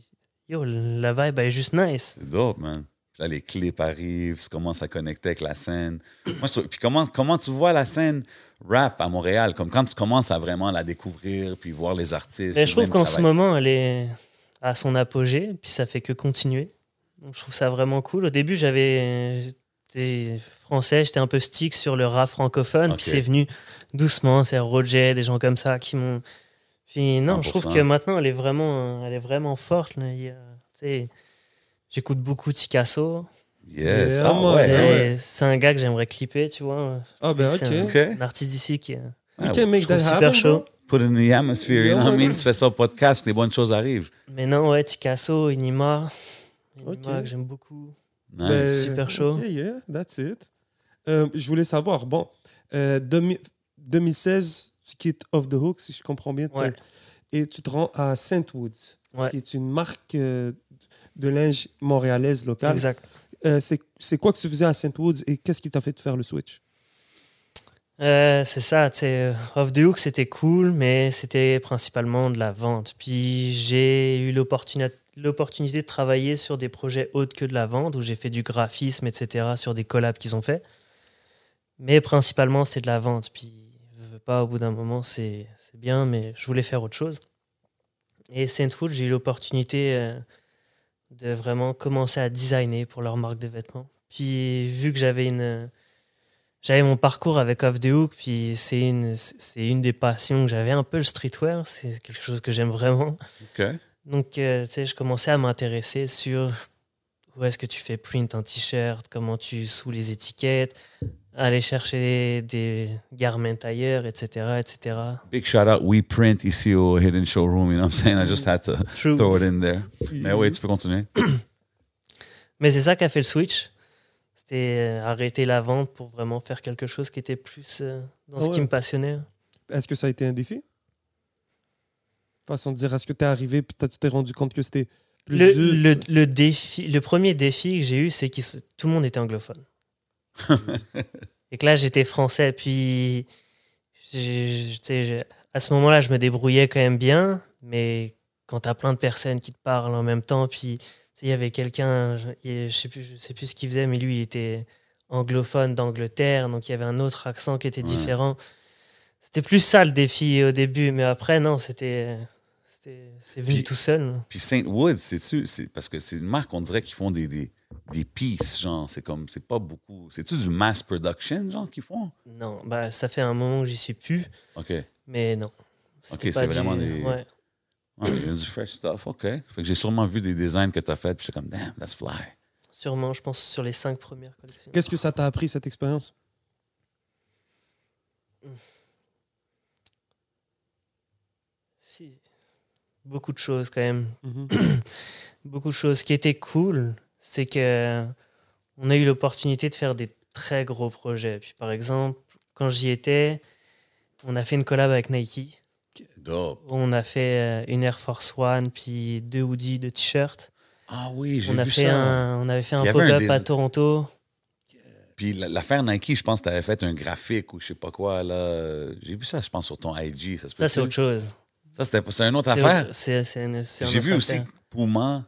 yo, la vibe est juste nice. C'est dope, man. Puis Là, les clips arrivent, tu commences à connecter avec la scène. Moi, je trouve- Puis comment, comment tu vois la scène rap à Montréal? Comme quand tu commences à vraiment la découvrir, puis voir les artistes. Je trouve qu'en ce moment, elle est à son apogée, puis ça fait que continuer. Donc je trouve ça vraiment cool. Au début, j'avais. Français, j'étais un peu stick sur le rap francophone, puis c'est venu doucement. C'est Roger, des gens comme ça qui m'ont. Puis non, je trouve 100%. que maintenant, elle est vraiment, elle est vraiment forte. J'écoute beaucoup Ticasso. Yes. Yeah, Ah, moi, ouais. c'est ouais. c'est un gars que j'aimerais clipper, tu vois. Ah, ben, C'est ok. un, OK. un artiste d'ici qui est. Ah, make trouve that super happen, chaud. Put in the atmosphere, you know what I mean? Tu fais ça au podcast, les bonnes choses arrivent. Mais non, ouais, Ticasso, Inima. Inima Ok. que j'aime beaucoup. Nice. Ben, Super chaud. Ok, yeah, that's it. Euh, je voulais savoir, bon, euh, 2000 2016, tu quittes Off the Hook, si je comprends bien. Ouais. Et tu te rends à Saint Woods, Ouais. qui est une marque euh, de linge montréalaise locale. Exact. Euh, c'est quoi que tu faisais à Saint Woods et qu'est-ce qui t'a fait de faire le switch? Euh, c'est ça, tu sais, Off the Hook, c'était cool, mais c'était principalement de la vente. Puis j'ai eu l'opportuni- l'opportunité de travailler sur des projets autres que de la vente, où j'ai fait du graphisme, etc., sur des collabs qu'ils ont fait. Mais principalement, c'était de la vente. Puis, pas, au bout d'un moment, c'est bien, mais je voulais faire autre chose. Et Saint Wood, j'ai eu l'opportunité euh, de vraiment commencer à designer pour leur marque de vêtements. Puis, vu que j'avais une j'avais mon parcours avec Off the Hook, puis c'est une, c'est une des passions que j'avais, un peu le streetwear, c'est quelque chose que j'aime vraiment. OK. Donc, euh, tu sais, je commençais à m'intéresser sur où est-ce que tu fais print un t-shirt, comment tu sous les étiquettes, aller chercher des garments ailleurs, etc., etc. Big shout out We Print ici au Hidden Showroom, you know what I'm saying? I just had to True. throw it in there. Mais oui, tu peux continuer. Mais c'est ça qui a fait le switch. C'était euh, arrêter la vente pour vraiment faire quelque chose qui était plus euh, dans Ah ce ouais. qui me passionnait. Est-ce que ça a été un défi? Façon de dire, est-ce que tu es arrivé et tu t'es rendu compte que c'était plus Le, dur? le, le défi, le premier défi que j'ai eu, c'est que tout le monde était anglophone. et que là, j'étais français. Puis, à ce moment-là, je me débrouillais quand même bien. Mais quand tu as plein de personnes qui te parlent en même temps, puis il y avait quelqu'un, je je sais plus, je sais plus ce qu'il faisait, mais lui, il était anglophone d'Angleterre. Donc, il y avait un autre accent qui était Ouais. différent. C'était plus ça le défi au début. Mais après, non, c'était. C'est venu Puis- tout seul. Puis Saint c'est-tu, c'est parce que c'est une marque, on dirait qu'ils font des, des, des pieces, genre, c'est comme, c'est pas beaucoup. C'est-tu du mass production, genre, qu'ils font? Non, bah ça fait un moment que j'y suis plus, OK. mais non. Ok, c'est du- vraiment des- ouais. Ouais, il y a du fresh stuff, OK. Fait que j'ai sûrement vu des designs que t'as fait, puis j'étais comme, damn, that's fly. Sûrement, je pense, sur les cinq premières collections. Qu'est-ce que ça t'a appris, cette expérience? Si. Beaucoup de choses quand même. Mhm. Beaucoup de choses. Ce qui était cool, c'est que on a eu l'opportunité de faire des très gros projets. Puis par exemple, quand j'y étais, on a fait une collab avec Nike. Dope. On a fait euh, une Air Force One, puis deux hoodies, deux t-shirts. Ah oui, j'ai On, a vu fait ça. un- on avait fait un pop-up à Toronto. Puis la- l'affaire Nike, je pense que tu avais fait un graphique ou je sais pas quoi, là. J'ai vu ça, je pense, sur ton IG. Ça, c'est autre chose. Ça, c'était c'est une autre affaire? J'ai vu aussi affaire. Puma.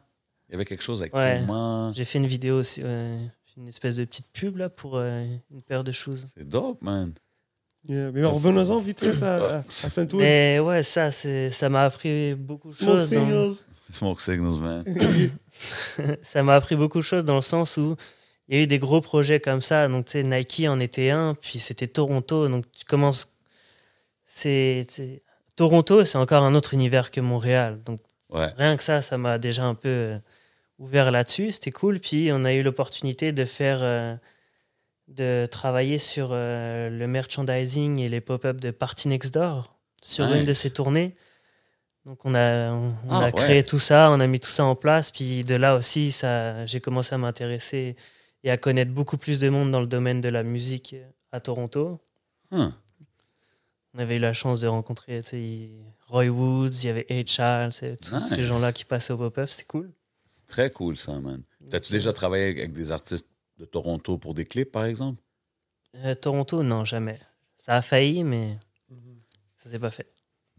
Il y avait quelque chose avec Ouais. Puma. J'ai fait une vidéo aussi, ouais, une espèce de petite pub là pour euh, une paire de shoes. C'est dope, man. Yeah, Mais revenons-en vite fait à, à, à Saint-Ouen. Mais ouais, ça, ça m'a appris beaucoup de Smoke choses. dans- signals. Smoke Signals, man. ça m'a appris beaucoup de choses dans le sens où il y a eu des gros projets comme ça. Donc, tu sais, Nike en était un, puis c'était Toronto. Donc, tu commences. C'est. c'est- Toronto, c'est encore un autre univers que Montréal. Donc, Ouais. rien que ça, ça m'a déjà un peu euh, ouvert là-dessus. C'était cool. Puis, on a eu l'opportunité de faire. euh, de travailler sur euh, le merchandising et les pop-up de Party Next Door sur une de ces tournées. Donc on a, on, on Ah, a ouais. créé tout ça, on a mis tout ça en place, puis de là aussi, ça, j'ai commencé à m'intéresser et à connaître beaucoup plus de monde dans le domaine de la musique à Toronto. Huh. On avait eu la chance de rencontrer Roy Woods, il y avait H. Charles, tous Nice. ces gens-là qui passaient au pop-up, c'est cool. Très cool, ça, man. T'as-tu déjà travaillé avec des artistes de Toronto pour des clips, par exemple? Euh, Toronto, non, jamais. Ça a failli, mais ça s'est pas fait.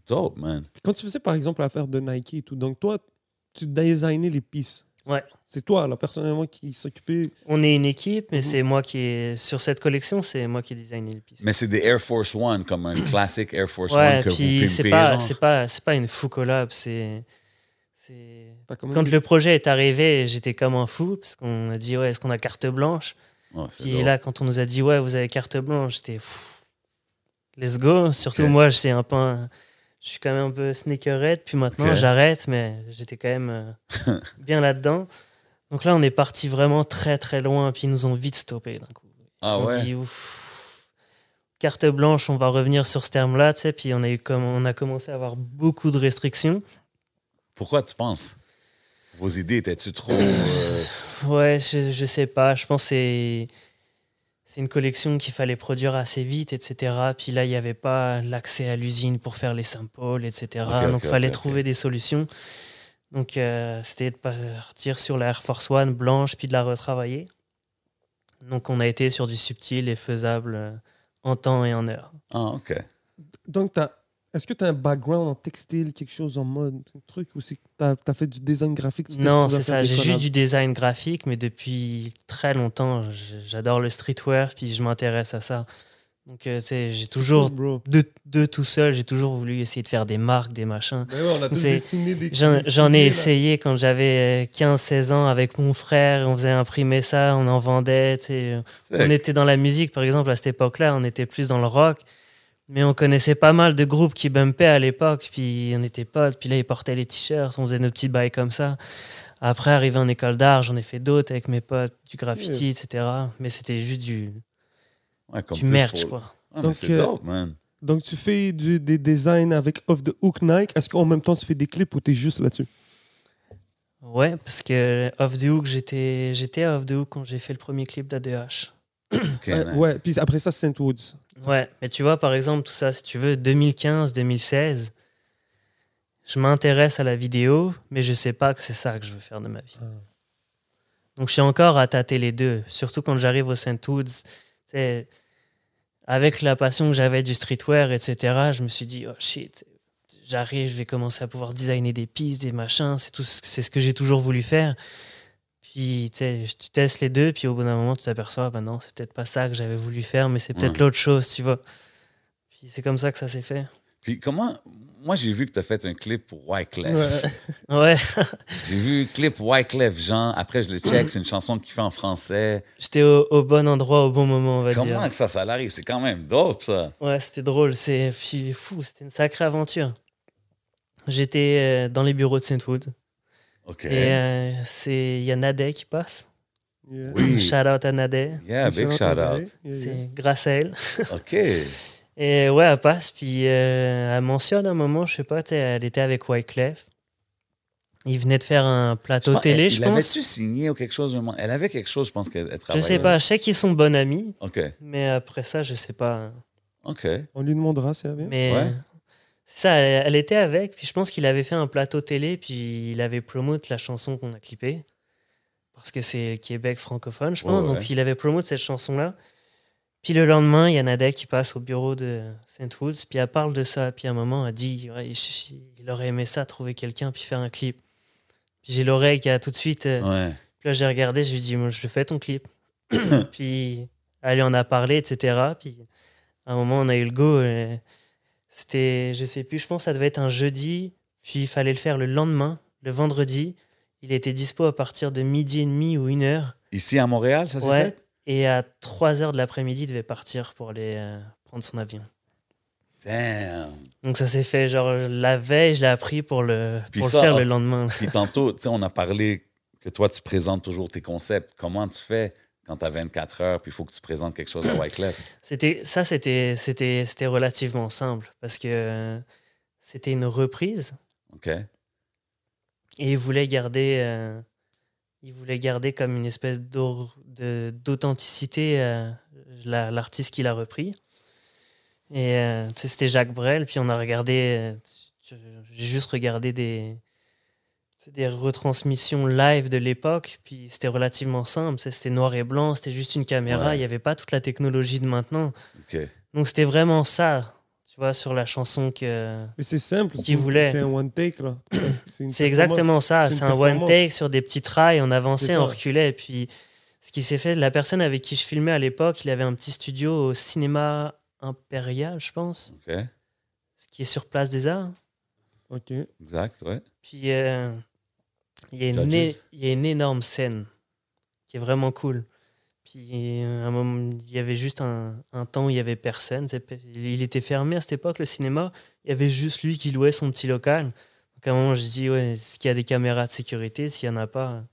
Dope, man. Quand tu faisais par exemple l'affaire de Nike et tout, donc toi, tu designais les pistes. Ouais. C'est toi, là, personnellement, qui s'occupait. On est une équipe, mais Mhm. c'est moi qui. Sur cette collection, c'est moi qui ai designé les pistes. Mais c'est des Air Force One, comme un classique Air Force ouais, One que vous puis c'est pimpez, pas, genre. c'est pas, c'est pas une fou collab, c'est. Quand le projet est arrivé, j'étais comme un fou, parce qu'on a dit, ouais, est-ce qu'on a carte blanche? Ouais, Puis drôle. là, quand on nous a dit, ouais, vous avez carte blanche, j'étais, let's go. Surtout moi, c'est un peu. un- Je suis quand même un peu sneakerhead, puis maintenant j'arrête, mais j'étais quand même euh, bien là-dedans. Donc là, on est parti vraiment très très loin, puis ils nous ont vite stoppé d'un coup. Ah on ouais? dit, ouf, carte blanche, on va revenir sur ce terme-là, tu sais, puis on a, eu comme, on a commencé à avoir beaucoup de restrictions. Pourquoi tu penses? Vos idées étaient-tu trop... euh, Ouais, je, je sais pas. Je pense que c'est c'est une collection qu'il fallait produire assez vite, etc. Puis là, il n'y avait pas l'accès à l'usine pour faire les samples, etc. Donc, il fallait trouver des solutions. Donc, euh, c'était de partir sur la Air Force One blanche, puis de la retravailler. Donc, on a été sur du subtil et faisable euh, en temps et en heure. Ah, OK. Donc, t'as- est-ce que tu as un background en textile, quelque chose en mode, un truc, ou c'est que tu as, fait du design graphique tu Non, c'est ça. J'ai juste du design graphique, mais depuis très longtemps, j'adore le streetwear, puis je m'intéresse à ça. Donc, euh, tu sais, j'ai toujours, de, de tout seul, j'ai toujours voulu essayer de faire des marques, des machins. Ben ouais. J'en ai là. essayé quand j'avais 15-16 ans avec mon frère. On faisait imprimer ça, on en vendait. sais. On était dans la musique, par exemple, à cette époque-là, on était plus dans le rock. Mais on connaissait pas mal de groupes qui bumpaient à l'époque. Puis on était potes. Puis là, ils portaient les t-shirts. On faisait nos petits bails comme ça. Après, arrivé en école d'art, j'en ai fait d'autres avec mes potes, du graffiti, etc. Mais c'était juste du, Ouais, comme du merch, pour- quoi. Ah, Donc, euh, dope, man. Donc, tu fais du- des designs avec Off the Hook Nike. Est-ce qu'en même temps, tu fais des clips ou tu es juste là-dessus? Ouais, parce que Off the Hook, j'étais j'étais à Off the Hook quand j'ai fait le premier clip d'ADH. OK, Euh, nice. ouais, puis après ça, Saint Woods. Ouais, mais tu vois, par exemple, tout ça, si tu veux, 2015, 2016, je m'intéresse à la vidéo, mais je sais pas que c'est ça que je veux faire de ma vie. Ah. Donc, je suis encore à tâter les deux, surtout quand j'arrive au St. Woods. c'est- Avec la passion que j'avais du streetwear, etc., je me suis dit, oh shit, j'arrive, je vais commencer à pouvoir designer des pistes, des machins, c'est tout, ce- c'est ce que j'ai toujours voulu faire. Puis, tu testes les deux, puis au bout d'un moment, tu t'aperçois, bah non, c'est peut-être pas ça que j'avais voulu faire, mais c'est peut-être Ouais. l'autre chose, tu vois. Puis c'est comme ça que ça s'est fait. Puis comment... Moi, j'ai vu que tu as fait un clip pour Wyclef. Ouais. Ouais, J'ai vu clip Wyclef Jean. Après, je le check. C'est une chanson qu'il fait en français. j'étais au, au bon endroit au bon moment, on va Comment dire. que ça, ça arrive? C'est quand même dope, ça. Ouais, c'était drôle, c'est fou, c'était une sacrée aventure. J'étais euh, dans les bureaux de Saintwood OK. et euh, c'est il y a Nadet qui passe. Yeah. Oui. Shout out à Nadet, Yeah, big shout out. Yeah, yeah. c'est grâce à elle. OK. Et ouais, elle passe, puis euh, elle mentionne un moment, je sais pas, elle était avec Wyclef. Il venait de faire un plateau télé, je il pense. avait-tu signé ou quelque chose? Elle avait quelque chose, je pense qu'elle elle Je travaillait. sais pas, je sais qu'ils sont bons amis, OK. mais après ça, je sais pas. OK. On lui demandera, c'est bien. Mais Ouais. C'est ça, elle, était avec, puis je pense qu'il avait fait un plateau télé, puis il avait promote la chanson qu'on a clippée. Parce que c'est le Québec francophone, je pense. Ouais, ouais. Donc il avait promote cette chanson-là. Puis le lendemain, il y a Nadia qui passe au bureau de St. Woods, puis elle parle de ça. Puis à un moment, elle dit ouais, il, aurait aimé ça, trouver quelqu'un, puis faire un clip. Puis j'ai l'oreille qui a tout de suite. euh, puis là, j'ai regardé, je lui ai dit, je fais ton clip. puis elle en a parlé, etc. Puis à un moment, on a eu le go. euh, C'était, je sais plus, je pense que ça devait être un jeudi. Puis il fallait le faire le lendemain, le vendredi. Il était dispo à partir de midi et demi ou une heure. Ici à Montréal, ça s'est Ouais. fait? Et à 3 heures de l'après-midi, il devait partir pour aller euh, prendre son avion. Damn. Donc ça s'est fait genre la veille, je l'ai appris pour le, Puis pour le faire ah, le lendemain. Puis tantôt, tu sais, on a parlé que toi, tu présentes toujours tes concepts. Comment tu fais quand tu as 24 heures puis il faut que tu présentes quelque chose à Wyclef? C'était ça, c'était c'était c'était relativement simple parce que euh, c'était une reprise OK? et il voulait garder euh, il voulait garder comme une espèce d'authenticité euh, la- l'artiste qui l'a repris. Et euh, c'était Jacques Brel, puis on a regardé, j'ai juste regardé des sais, des retransmissions live de l'époque, puis c'était relativement simple, c'était noir et blanc, c'était juste une caméra, Ouais. il n'y avait pas toute la technologie de maintenant. Donc c'était vraiment ça. tu vois, sur la chanson que. Mais c'est simple. Qui c'est- voulait. C'est un one take, là. C'est C'est exactement ça. c'est C'est un one take sur des petits trails. On avançait, C'est on reculait. Et puis, ce qui s'est fait, la personne avec qui je filmais à l'époque, il avait un petit studio au cinéma impérial, je pense, ce qui est sur Place des Arts. Ok. Exact, ouais. Puis, euh, il, y a une é- il y a une énorme scène qui est vraiment cool. Puis, euh, un moment, il y avait juste un, un temps où il y avait personne. Il était fermé à cette époque, le cinéma. Il y avait juste lui qui louait son petit local. Donc, à un moment, je dis, ouais, est-ce qu'il y a des caméras de sécurité? S'il n'y en a pas,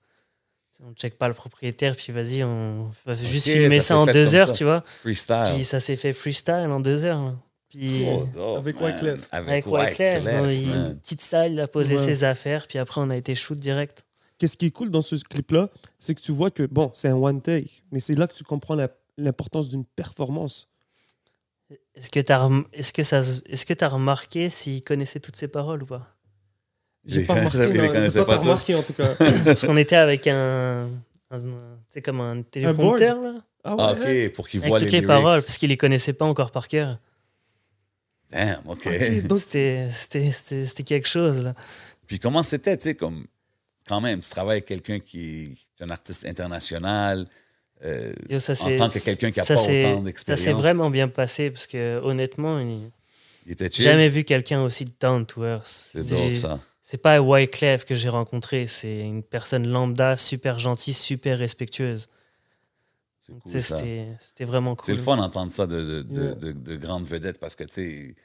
on ne check pas le propriétaire. Puis, vas-y, on va juste filmer ça en deux heures, ça. tu vois. Freestyle. Puis, ça s'est fait freestyle en deux heures. là. Puis, Trop dope, Avec. Wyclef. avec Wyclef, Wyclef, une man. petite salle, il a posé Ouais. ses affaires. Puis après, on a été shoot direct. Qu'est-ce qui est cool dans ce clip-là, c'est que tu vois que, bon, c'est un one take, mais c'est là que tu comprends l'importance d'une performance. Est-ce que tu as, est-ce que ça, se- est-ce que as remarqué s'il connaissait toutes ces paroles ou pas? J'ai pas remarqué, il les connaissait pas remarqué en tout cas. Parce qu'on était avec un, c'est comme un téléprompteur là, Ah Ah, ouais? OK, pour qu'il avec voit toutes les, les, paroles, parce qu'il les connaissait pas encore par cœur. Damn, OK. C'était, quelque chose là. Puis comment c'était, tu sais, comme quand même, tu travailles avec quelqu'un qui est un artiste international, euh, Yo, ça, en tant que quelqu'un qui ça, pas autant Ça d'expérience. s'est vraiment bien passé parce que honnêtement, il- Il était j'ai chill. jamais vu quelqu'un aussi down to earth. C'est dope, ça. C'est pas Wyclef que j'ai rencontré, c'est une personne lambda, super gentille, super respectueuse. Cool. C'était, c'était vraiment cool. C'est le fun d'entendre ça de, de, de, Yeah. de- de grandes vedettes parce que, tu sais,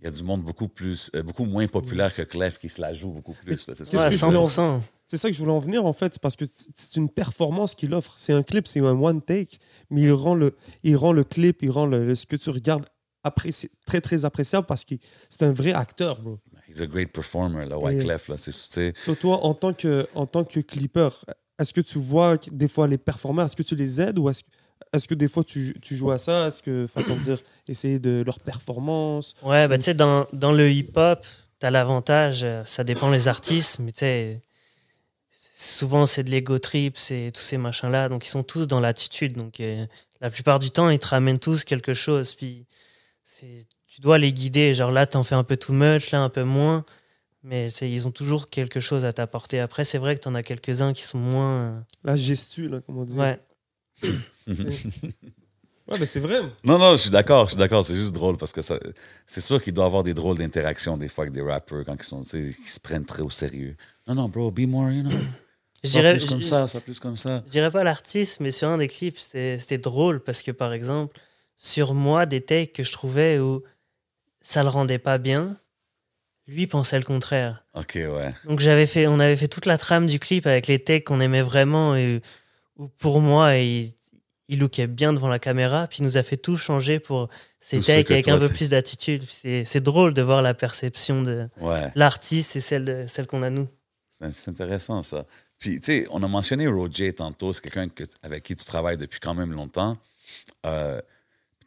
il y a du monde beaucoup plus, euh, beaucoup moins populaire que Clef qui se la joue beaucoup plus. C'est ça. Ouais, que je voulais en- 100%. C'est ça que je voulais en venir en fait, parce que c'est- une performance qu'il offre. C'est un clip, c'est un one take, mais il rend le, il rend le clip, il rend le, le- ce que tu regardes appréci- très très appréciable parce que c'est un vrai acteur, bro. He's a great performer, là, Wyclef. Là. C'est, tu sais, Sur toi, en tant que, en tant que clipper, est-ce que tu vois que des fois les performeurs, est-ce que tu les aides ou est-ce, est-ce que des fois tu, tu joues à ça? Est-ce que, façon de dire, essayer de leur performance? Ouais, bah tu sais, dans, dans le hip-hop, t'as l'avantage, euh, ça dépend les artistes, mais tu sais, souvent c'est de l'ego trip, c'est tous ces machins-là, donc ils sont tous dans l'attitude. Donc euh, la plupart du temps, ils te ramènent tous quelque chose. Puis tu dois les guider. Genre là, t'en fais un peu too much, là un peu moins. Mais tu ils ont toujours quelque chose à t'apporter. Après, c'est vrai que t'en as quelques-uns qui sont moins. La gestu, là, comme on dit. Ouais. Ouais, mais c'est vrai. Non, non, je suis d'accord, je suis d'accord. C'est juste drôle parce que ça, c'est sûr qu'il doit y avoir des drôles d'interactions des fois avec des rappers quand ils, sont, tu sais, ils se prennent très au sérieux. Non, non, bro, be more, you know. Sois plus comme ça, sois plus comme ça. je dirais pas l'artiste, mais sur un des clips, c'était drôle parce que par exemple, sur moi, des takes que je trouvais où ça le rendait pas bien, lui pensait le contraire. OK, ouais. Donc j'avais fait, on avait fait toute la trame du clip avec les takes qu'on aimait vraiment et où pour moi il, il lookait bien devant la caméra, puis il nous a fait tout changer pour ces Tout takes avec un peu plus d'attitude. C'est drôle de voir la perception de Ouais. l'artiste et celle, de- celle qu'on a nous. C'est intéressant, ça. Puis, tu sais, on a mentionné Roger tantôt, c'est quelqu'un que- avec qui tu travailles depuis quand même longtemps. Euh,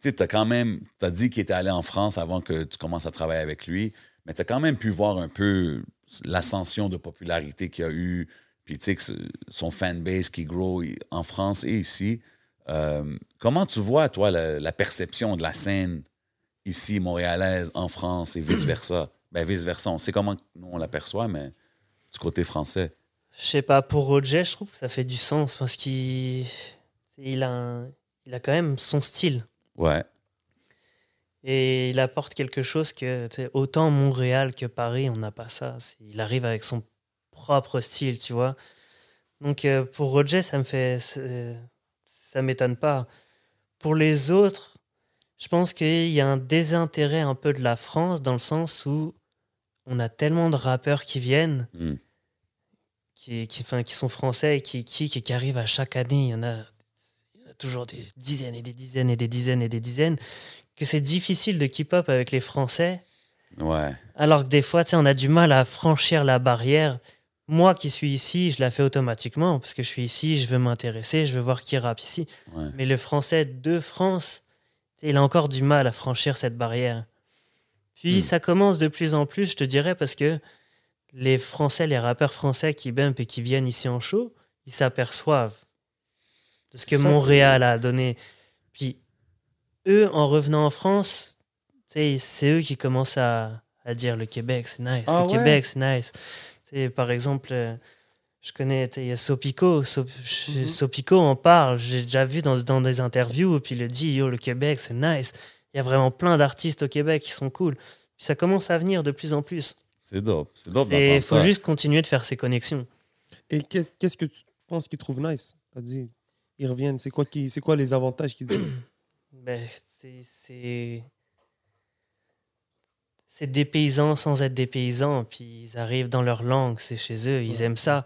tu sais, tu as quand même, tu as dit qu'il était allé en France avant que tu commences à travailler avec lui, mais tu as quand même pu voir un peu l'ascension de popularité qu'il a eu, puis tu sais, son fanbase qui grow en France et ici. Euh, comment tu vois, toi, la, la perception de la scène ici, montréalaise, en France et vice-versa? Ben, vice-versa, on sait comment nous on l'aperçoit, mais du côté français. Je sais pas, pour Roger, je trouve que ça fait du sens parce qu'il il a, un- il a quand même son style. Ouais. Et il apporte quelque chose que, autant Montréal que Paris, on n'a pas ça. Il arrive avec son propre style, tu vois. Donc euh, pour Roger, ça me fait. Ça m'étonne pas. Pour les autres, je pense qu'il y a un désintérêt un peu de la France dans le sens où on a tellement de rappeurs qui viennent, Mm. qui, qui, enfin, qui sont français et qui et qui arrivent à chaque année. Il y en a, il y en a toujours des dizaines et des dizaines et des dizaines et des dizaines que c'est difficile de keep up avec les Français, Ouais. alors que des fois, tu sais, on a du mal à franchir la barrière. Moi qui suis ici, je la fais automatiquement parce que je suis ici, je veux m'intéresser, je veux voir qui rappe ici. Ouais. Mais le Français de France, il a encore du mal à franchir cette barrière. Puis Hmm. ça commence de plus en plus, je te dirais, parce que les Français, les rappeurs français qui bump et qui viennent ici en show, ils s'aperçoivent de ce que Ça- Montréal a donné. Puis eux, en revenant en France, c'est eux qui commencent à, à dire le Québec, c'est nice. Ah le ouais? Québec, c'est nice. Tu sais, par exemple, euh, je connais, il y a Sopico. Sop- Mhm. Sopico en parle. J'ai déjà vu dans, dans des interviews, puis il le dit, yo, le Québec, c'est nice. Il y a vraiment plein d'artistes au Québec qui sont cool. Puis ça commence à venir de plus en plus. C'est dope. C'est dope Il faut ça. juste continuer de faire ces connexions. Et qu'est- qu'est-ce que tu penses qu'ils trouvent nice? Ils reviennent. C'est quoi, qui, c'est quoi les avantages qu'ils disent? Ben, c'est- c'est. C'est des paysans sans être des paysans, puis ils arrivent dans leur langue, c'est chez eux, ils Ouais. aiment ça.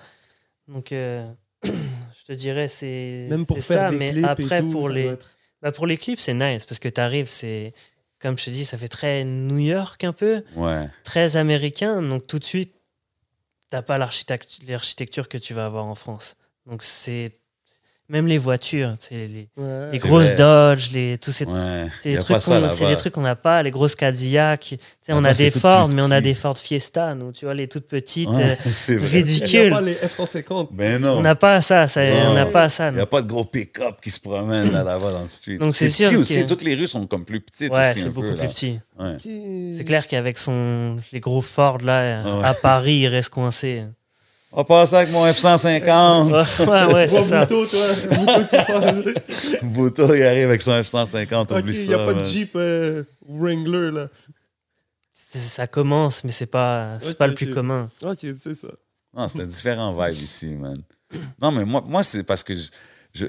Donc, euh, je te dirais, c'est. Même pour faire ça, des mais clips après, et tout, pour les, être- bah, pour les clips, c'est nice, parce que tu arrives, c'est. Comme je te dis, ça fait très New York un peu, Ouais. très américain, donc tout de suite, t'as pas l'architecture l'architecture que tu vas avoir en France. Donc, c'est. Même les voitures, les, Ouais. les C'est grosses vrai. Dodge, les, tous ces Ouais. c'est Y des, a trucs ça c'est des trucs qu'on n'a pas, les grosses Cadillac. Tu sais, on Là-bas, a des Ford, mais on a des Ford Fiesta, nous, tu vois, les toutes petites, Ouais, euh, c'est vrai. Il n'y a ridicules. pas les F-150. Ben non. On n'a pas ça, ça Non. on n'a pas ça. Il n'y a pas de gros pick-up qui se promènent là, là-bas dans le street. Donc, c'est sûr aussi. que- Toutes les rues sont comme plus petites Ouais, aussi. c'est un beaucoup peu, plus là. petit. C'est clair qu'avec son les gros Ford là, Ah ouais. à Paris, il reste coincé. On va passer avec mon F-150. Ouais, ouais, ouais, Tu vois c'est ça. Bouteau, toi? Bouteau qui passe. Bouto, il arrive avec son F-150. Ok, Oublie il ça. n'y a pas de. Jeep euh, Wrangler, là. Ça commence, mais c'est pas, c'est pas le plus commun. Ok, c'est ça. Non, c'est un différent vibe ici, man. Non, mais moi, moi c'est parce que je, je-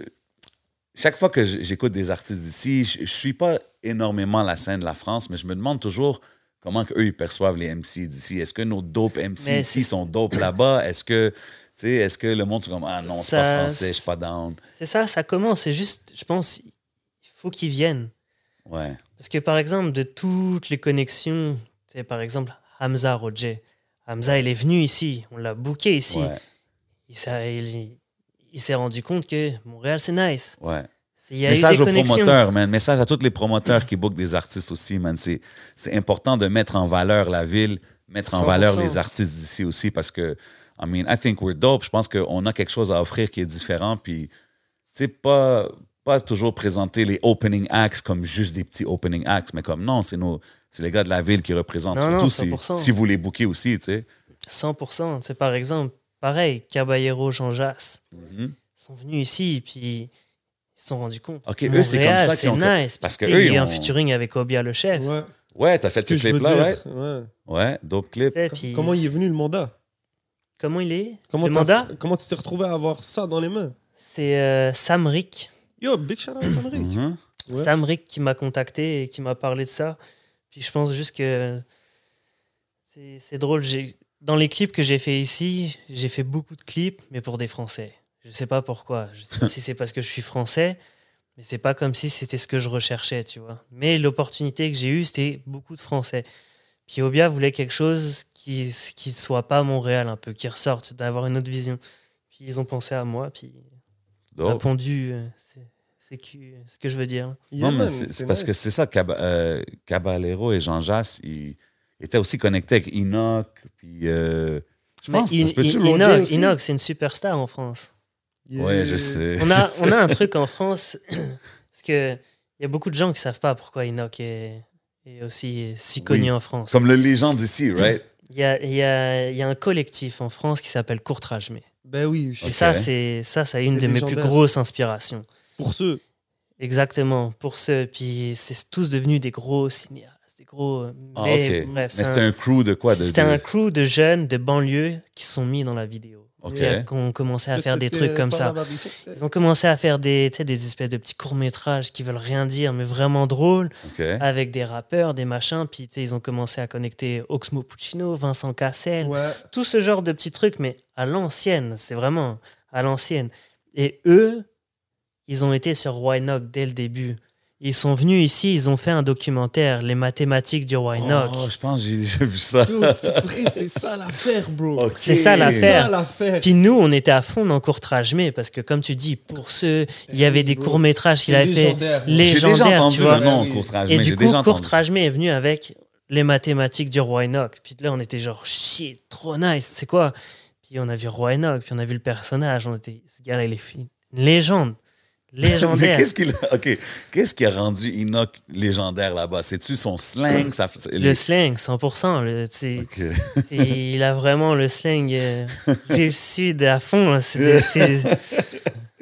chaque fois que j'écoute des artistes d'ici, je, je suis pas énormément la scène de la France, mais je me demande toujours comment eux ils perçoivent les MC d'ici? Est-ce que nos dope MC ici c'est- sont dope là-bas? Est-ce que, est-ce que le monde, c'est comme, ah non, c'est pas Ça- français, je suis pas down. C'est ça, ça commence. C'est juste, je pense, il faut qu'ils viennent. Ouais, Parce que par exemple, de toutes les connexions, tu sais, par exemple, Hamza Roger. Hamza, il est venu ici, on l'a booké ici. ouais, Il s'est il- il s'est rendu compte que Montréal, c'est nice. ouais. Y a Message aux connexions. promoteurs, man. Message à tous les promoteurs qui bookent des artistes aussi, man. C'est, important de mettre en valeur la ville, mettre en 100%. valeur les artistes d'ici aussi parce que, I mean, I think we're dope. Je pense qu'on a quelque chose à offrir qui est différent. Puis, tu sais, pas, pas toujours présenter les opening acts comme juste des petits opening acts, mais comme non, c'est, nos, c'est les gars de la ville qui représentent. Non, non, surtout si, 100%. si vous les bookez aussi, tu sais. 100%. C'est par exemple, pareil, Caballero, Jean Jass. Mhm. Ils sont venus ici, puis ils se sont rendus compte. Ok, eux, c'est comme ça qu'ils ont- C'est nice. parce que eux, il y a ils un ont- featuring avec Obia le chef. Ouais. Ouais, t'as fait Ce clip-là? Ouais. Ouais, dope clip. Tu sais, puis- Comment il est venu le mandat? Comment il est? Comment Le mandat? Comment tu t'es retrouvé à avoir ça dans les mains? C'est euh, Sam Rick. Yo, big shout out Sam Rick. Mhm. Ouais. Sam Rick qui m'a contacté et qui m'a parlé de ça. Puis je pense juste que c'est drôle. Dans les clips que j'ai fait ici, j'ai fait beaucoup de clips, mais pour des Français. Je sais pas pourquoi. Je sais pas si c'est parce que je suis français, mais c'est pas comme si c'était ce que je recherchais, tu vois. Mais l'opportunité que j'ai eue, c'était beaucoup de Français. Puis Obia voulait quelque chose qui qui soit pas Montréal un peu, qui ressorte, d'avoir une autre vision. Puis ils ont pensé à moi, puis Dope. répondu. euh, c'est- ce que je veux dire. Yeah, non, mais c'est- parce que c'est ça, Cab- euh, Caballero et Jean Jass, ils étaient aussi connectés avec Enoch, puis euh, je Mais pense, In- Enoch? Enoch, c'est une superstar en France. Ouais, je sais. On a, on a un truc en France, parce que il y a beaucoup de gens qui savent pas pourquoi Enoch est, est aussi si connu Oui. en France. Comme le légende ici, right? Il y a, il y, a, il y a un collectif en France qui s'appelle Courtrage-Mais. Ben oui, je- Et ça, c'est ça, c'est une de mes plus grosses inspirations. pour ceux. Exactement, pour ceux. Puis c'est tous devenus des gros cinéastes, des gros. Ah, mais ok. bref, Mais c'est c'était un- un crew de quoi? de- c'était de- un crew de jeunes de banlieue qui sont mis dans la vidéo. Ok. Qui ont commencé à faire des trucs comme ça. Ils ont commencé à faire des, tu sais, des espèces de petits courts-métrages qui veulent rien dire, mais vraiment drôles, avec des rappeurs, des machins. Puis ils ont commencé à connecter Oxmo Puccino, Vincent Cassel, Ouais. tout ce genre de petits trucs, mais à l'ancienne. C'est vraiment à l'ancienne. Et eux, ils ont été sur Whynock dès le début. Ils sont venus ici, ils ont fait un documentaire, Les mathématiques du Whynock. Oh, je pense que j'ai déjà vu ça. C'est vrai, c'est ça l'affaire, bro. C'est ça l'affaire. Puis nous, on était à fond dans Courtrage Mais parce que comme tu dis, pour ceux, il y avait des courts-métrages qu'il avait fait. légendaire, bro. les- J'ai déjà légendaire, entendu tu vois. nom, Et du coup, Mais est venu avec les mathématiques du roi Enoch. Puis là, on était genre, shit, trop nice, c'est quoi? Puis on a vu roi Enoch, puis on a vu le personnage. On était, ce gars-là, il est une légende. Mais Légendaire. qu'est-ce qui, qu'est-ce qui a rendu Enoch légendaire là-bas? C'est-tu son slang? Ça, c'est- le les- slang, 100%. le- c'est- Ok. c'est- il a vraiment le slang euh, réussi de à fond. hein. C'est c'est-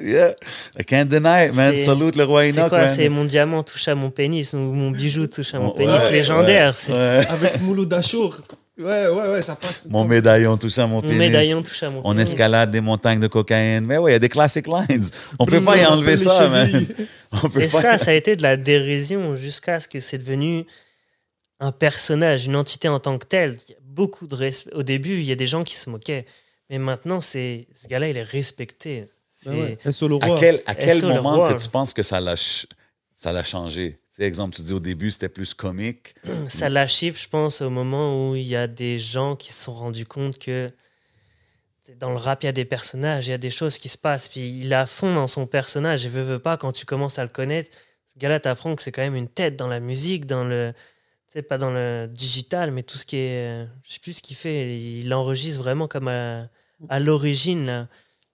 Yeah, I can't deny it, man. C'est- Salute le roi c'est Enoch, quoi? man. C'est mon diamant touche à mon pénis ou mon bijou touche à mon pénis ouais, légendaire. C'est- ouais. Avec Mouloud Achour. Ouais, ouais, ouais, ça passe. Mon médaillon touche à mon Mon pénis. médaillon touche à mon On pénis. escalade des montagnes de cocaïne. Mais ouais, il y a des classic lines. On peut pas y enlever ça. On peut Et pas. ça, ça a été de la dérision jusqu'à ce que c'est devenu un personnage, une entité en tant que telle. Il y a beaucoup de respect. Au début, il y a des gens qui se moquaient. Mais maintenant, c'est ce gars-là, il est respecté. C'est Ah ouais, un solo À roi. quel, à moment roi? que tu penses que ça l'a ch- ça l'a changé? Sais, exemple, tu dis au début, c'était plus comique. Ça l'a chiffre, je pense, au moment où il y a des gens qui se sont rendus compte que dans le rap, il y a des personnages, il y a des choses qui se passent. Puis il est à fond dans son personnage. Et veut, veut pas, quand tu commences à le connaître, ce gars-là t'apprend que c'est quand même une tête dans la musique, dans le. Tu sais, pas dans le digital, mais tout ce qui est. euh, Je sais plus ce qu'il fait. Il enregistre vraiment comme à, à l'origine, là.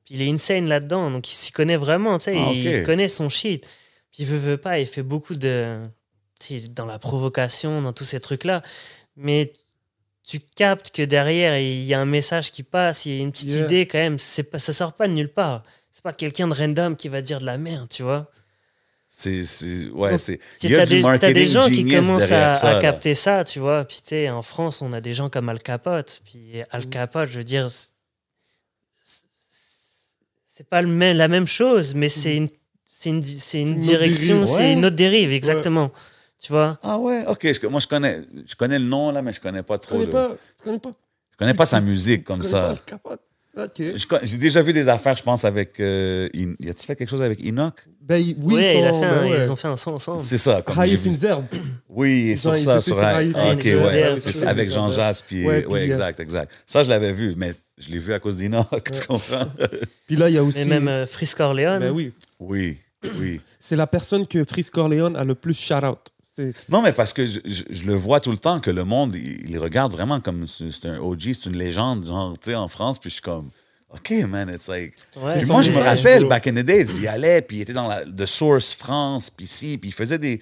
Puis il est insane là-dedans, donc il s'y connaît vraiment, tu sais, Ah, il connaît son shit. Puis il veut, veut pas, il fait beaucoup de. tu sais, dans la provocation, dans tous ces trucs-là. Mais tu captes que derrière, il y a un message qui passe, il y a une petite Yeah. idée quand même. C'est pas, ça sort pas de nulle part. C'est pas quelqu'un de random qui va dire de la merde, tu vois. C'est, ouais, c'est. Il y a du des, marketing des gens qui commencent à, ça, à là. capter ça, tu vois. Puis tu sais, en France, on a des gens comme Al Capote. Puis Al Mm. Capote, je veux dire, c'est- c'est pas le même, la même chose, mais c'est une, c'est une, c'est une direction, dérive. c'est une autre dérive, exactement. Tu vois? Ah ouais, ok. je- moi, je connais, je connais le nom, là, mais je connais pas trop. connais le- pas, tu connais pas, Je connais pas sa musique comme connais ça. pas le capote. Ok. Je J'ai déjà vu des affaires, je pense, avec. Euh, In- y a-tu fait quelque chose avec Enoch? Ben, il- oui, ils, il a sont- fait un- ben ouais. ils ont fait un son ensemble. C'est ça. Comme vu- Finzerbe. Oui, Ils sur ont- ça, sur Haï Ah, Ok, Finzerbe, ouais. c'est ça. avec Jean Jass, puis. Ouais, euh, exact, exact. Ça, je l'avais vu, mais je l'ai vu à cause d'Enoch, tu comprends? Puis là, il y a aussi. même euh, Frisk Corleone. Ben oui. Oui, oui. C'est la personne que Frisk Corleone a le plus shout-out. Non, mais parce que je, je- je le vois tout le temps que le monde, il, il regarde vraiment comme c'est un OG, c'est une légende, genre, tu sais, en France, puis je suis comme, OK, man, it's like. Ouais, moi, je me rappelle, back in the days, il allait, puis il était dans la The Source France, puis ici, puis il faisait des.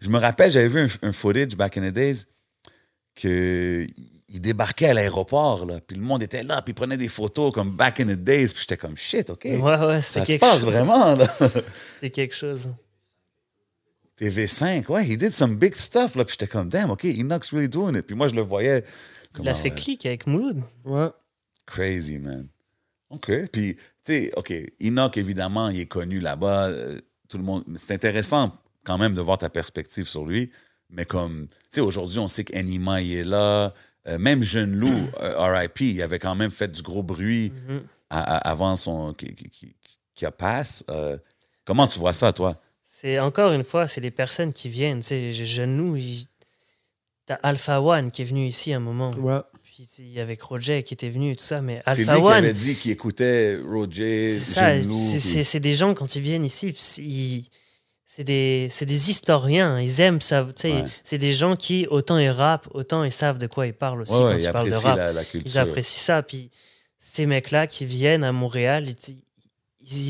Je me rappelle, j'avais vu un, un footage back in the days que il débarquait à l'aéroport, là, puis le monde était là, puis il prenait des photos comme back in the days, puis j'étais comme shit, OK. Ouais, ouais, ça se quelque, passe chose. vraiment, là. C'était quelque chose. TV5, ouais, he did some big stuff, là, puis j'étais comme, damn, OK, Enoch's really doing it. Puis moi, je le voyais. Il a fait ouais, clic avec Mouloud. Ouais. Crazy, man. OK. Puis, tu sais, OK, Enoch, évidemment, il est connu là-bas. euh, tout le monde. C'est intéressant quand même de voir ta perspective sur lui. Mais comme, tu sais, aujourd'hui, on sait qu'Anima, il est là. Euh, même Jeune Loup, euh, RIP, il avait quand même fait du gros bruit Mhm. à- à- avant son. qui, qui, qui- qui a passe. Euh, comment tu vois ça, toi? C'est encore une fois, c'est les personnes qui viennent. Tu sais, Jeune Loup, il- t'as Alpha One qui est venu ici un moment. Ouais. Puis il y avait Roger qui était venu et tout ça. Mais C'est lui Alpha qui One, avait dit qu'il écoutait Roger, c'est ça. C'est- des gens, quand ils viennent ici, ils- c'est des, c'est des historiens. Ils aiment ça. Ouais. C'est des gens qui, autant ils rappent, autant ils savent de quoi ils parlent aussi Ouais, quand il ils parlent de rap. la, la culture. Ils apprécient ça. Puis ces mecs-là qui viennent à Montréal, ils,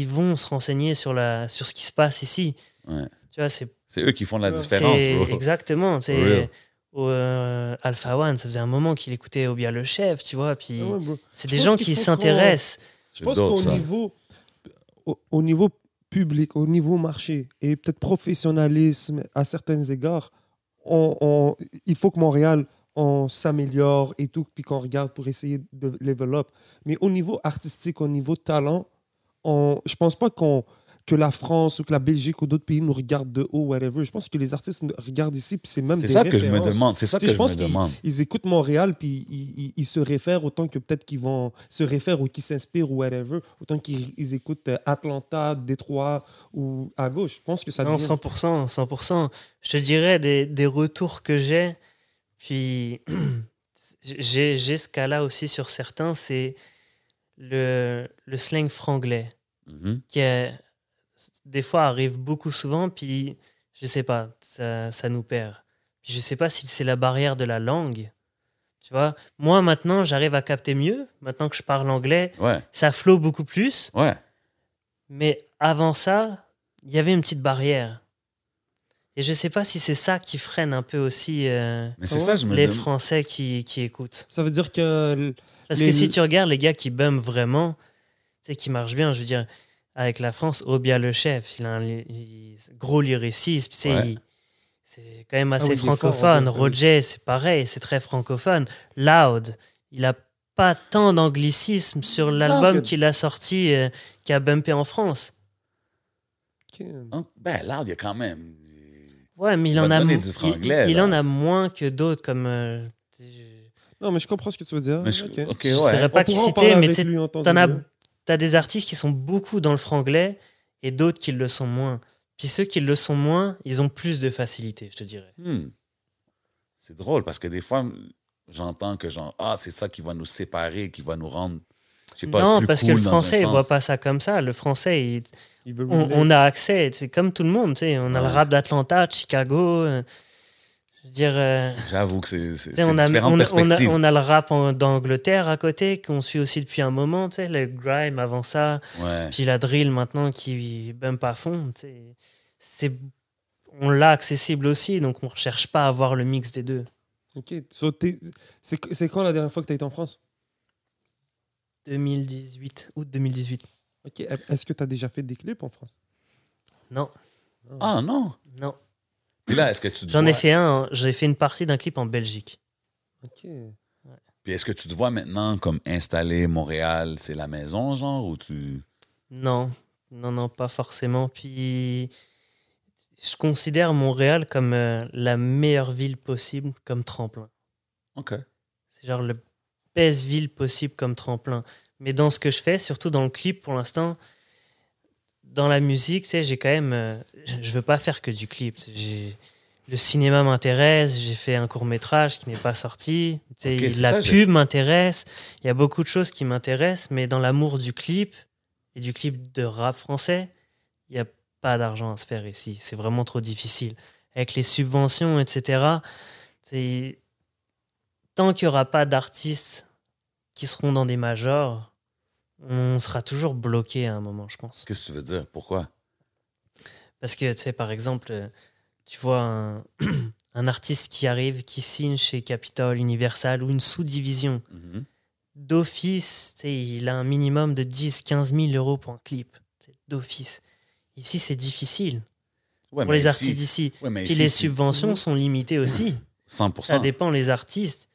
ils vont se renseigner sur, la, sur ce qui se passe ici. Ouais. Tu vois, c'est C'est eux qui font la Ouais. différence, bro. Exactement. C'est euh, Alpha One, ça faisait un moment qu'il écoutait Obia le chef, tu vois. Puis Ah c'est des gens qui s'intéressent. Je pense qu'au niveau, au, au niveau au niveau marché et peut-être professionnalisme à certains égards, on, on- il faut que Montréal on s'améliore et tout, puis qu'on regarde pour essayer de développer. Mais au niveau artistique, au niveau talent, on, je pense pas qu'on que la France ou que la Belgique ou d'autres pays nous regardent de haut, whatever. Je pense que les artistes nous regardent ici, puis c'est même C'est des ça que je me demande. C'est ça Tu que sais, je je pense me qu'ils- demande. Ils écoutent Montréal, puis ils, ils- ils se réfèrent autant que peut-être qu'ils vont se réfèrent ou qu'ils s'inspirent ou whatever, autant qu'ils ils écoutent euh, Atlanta, Détroit ou à gauche. Je pense que ça Non, devient... 100%, 100%. Je te dirais des, des retours que j'ai. Puis j'ai j'ai ce cas-là aussi sur certains, c'est le, le slang franglais. Mhm. qui est- des fois arrive beaucoup souvent, puis je sais pas, ça, ça nous perd. Puis je sais pas si c'est la barrière de la langue. Tu vois, moi maintenant, j'arrive à capter mieux. Maintenant que je parle anglais, Ouais, ça flow beaucoup plus. ouais. Mais avant ça, il y avait une petite barrière. Et je sais pas si c'est ça qui freine un peu aussi euh, Mais c'est ça, je les. Français qui, qui écoutent. Ça veut dire que. Parce Les- que si tu regardes les gars qui bum vraiment, tu sais, qui marchent bien, je veux dire, avec la France, Obia le chef, il a un li- il- gros lyricisme, Ouais. c'est quand même assez oui, fort, en francophone. Roger, c'est pareil, c'est très francophone. Loud, il a pas tant d'anglicisme sur l'album qu'il a sorti, euh, qui a bumpé en France. Ben, là, il y a quand même. Ouais, mais il Il en a, du il, franglais, il là. en a moins que d'autres comme. euh, Non, mais je comprends ce que tu veux dire. Mais je- ouais. saurais pas qui citer, mais tu en temps Et as, des artistes qui sont beaucoup dans le franglais et d'autres qui le sont moins. Puis ceux qui le sont moins, ils ont plus de facilité, je te dirais. Hmm. C'est drôle parce que des fois, j'entends que genre, ah, c'est ça qui va nous séparer, qui va nous rendre. Pas, non, plus parce que le français, il voit pas ça comme ça. Le français, il- Il veut on, a accès. C'est comme tout le monde. tu sais. On a le rap d'Atlanta, de Chicago. Je veux dire, euh, J'avoue que c'est on, a, on, a, on, a, perspectives. on a le rap en- d'Angleterre à côté, qu'on suit aussi depuis un moment. tu sais, Le grime avant ça. Ouais. Puis la drill maintenant qui bump à fond. tu sais. C'est, on l'a accessible aussi, donc on ne recherche pas à avoir le mix des deux. Ok. So, c'est quand la dernière fois que tu as été en France? 2018, août 2018. Ok. Est-ce que tu as déjà fait des clips en France? Non, Ah non. non. Puis là, est-ce que tu te J'en ai fait un, j'ai fait une partie d'un clip en Belgique. Ok. Puis est-ce que tu te vois maintenant comme installé Montréal, c'est la maison, genre, ou tu. Non, non, non, pas forcément. Puis je considère Montréal comme euh, la meilleure ville possible comme tremplin. OK. C'est genre le best ville possible comme tremplin. Mais dans ce que je fais, surtout dans le clip pour l'instant, dans la musique, tu sais, j'ai quand même. euh, je veux pas faire que du clip. Le cinéma m'intéresse, j'ai fait un court métrage qui n'est pas sorti. Tu sais, la ça, pub m'intéresse. Il y a beaucoup de choses qui m'intéressent, mais dans l'amour du clip et du clip de rap français, il n'y a pas d'argent à se faire ici. C'est vraiment trop difficile. Avec les subventions, etc., c'est tant qu'il n'y aura pas d'artistes qui seront dans des majors, on sera toujours bloqué à un moment, je pense. Qu'est-ce que tu veux dire? Pourquoi? Parce que, tu sais, par exemple, euh, tu vois un, un artiste qui arrive, qui signe chez Capitol, Universal ou une sous-division. Mhm. D'office, tu sais, il a un minimum de 10, 15 000 euros pour un clip. D'office. Ici, c'est difficile Ouais, pour les ici- artistes d'ici. ouais, mais Puis ici, les subventions sont limitées aussi. 100%. Ça dépend les artistes.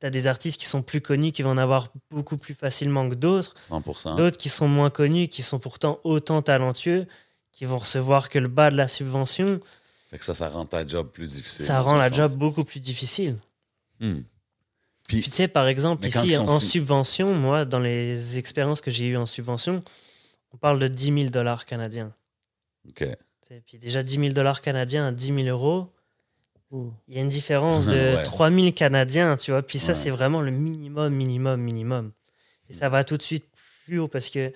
Tu as des artistes qui sont plus connus, qui vont en avoir beaucoup plus facilement que d'autres. 100%. D'autres qui sont moins connus, qui sont pourtant autant talentueux, qui vont recevoir que le bas de la subvention. Fait que ça, ça rend ta job plus difficile. Ça rend la sens. job beaucoup plus difficile. Hmm. Puis tu sais, par exemple, ici, en si- subvention, moi, dans les expériences que j'ai eues en subvention, on parle de 10 000 dollars canadiens. OK. Puis déjà 10 000 dollars canadiens à 10 000 euros. Il y a une différence de Ouais. 3 000 canadiens, tu vois. Puis ça, Ouais. c'est vraiment le minimum, minimum, minimum. Et ça va tout de suite plus haut parce que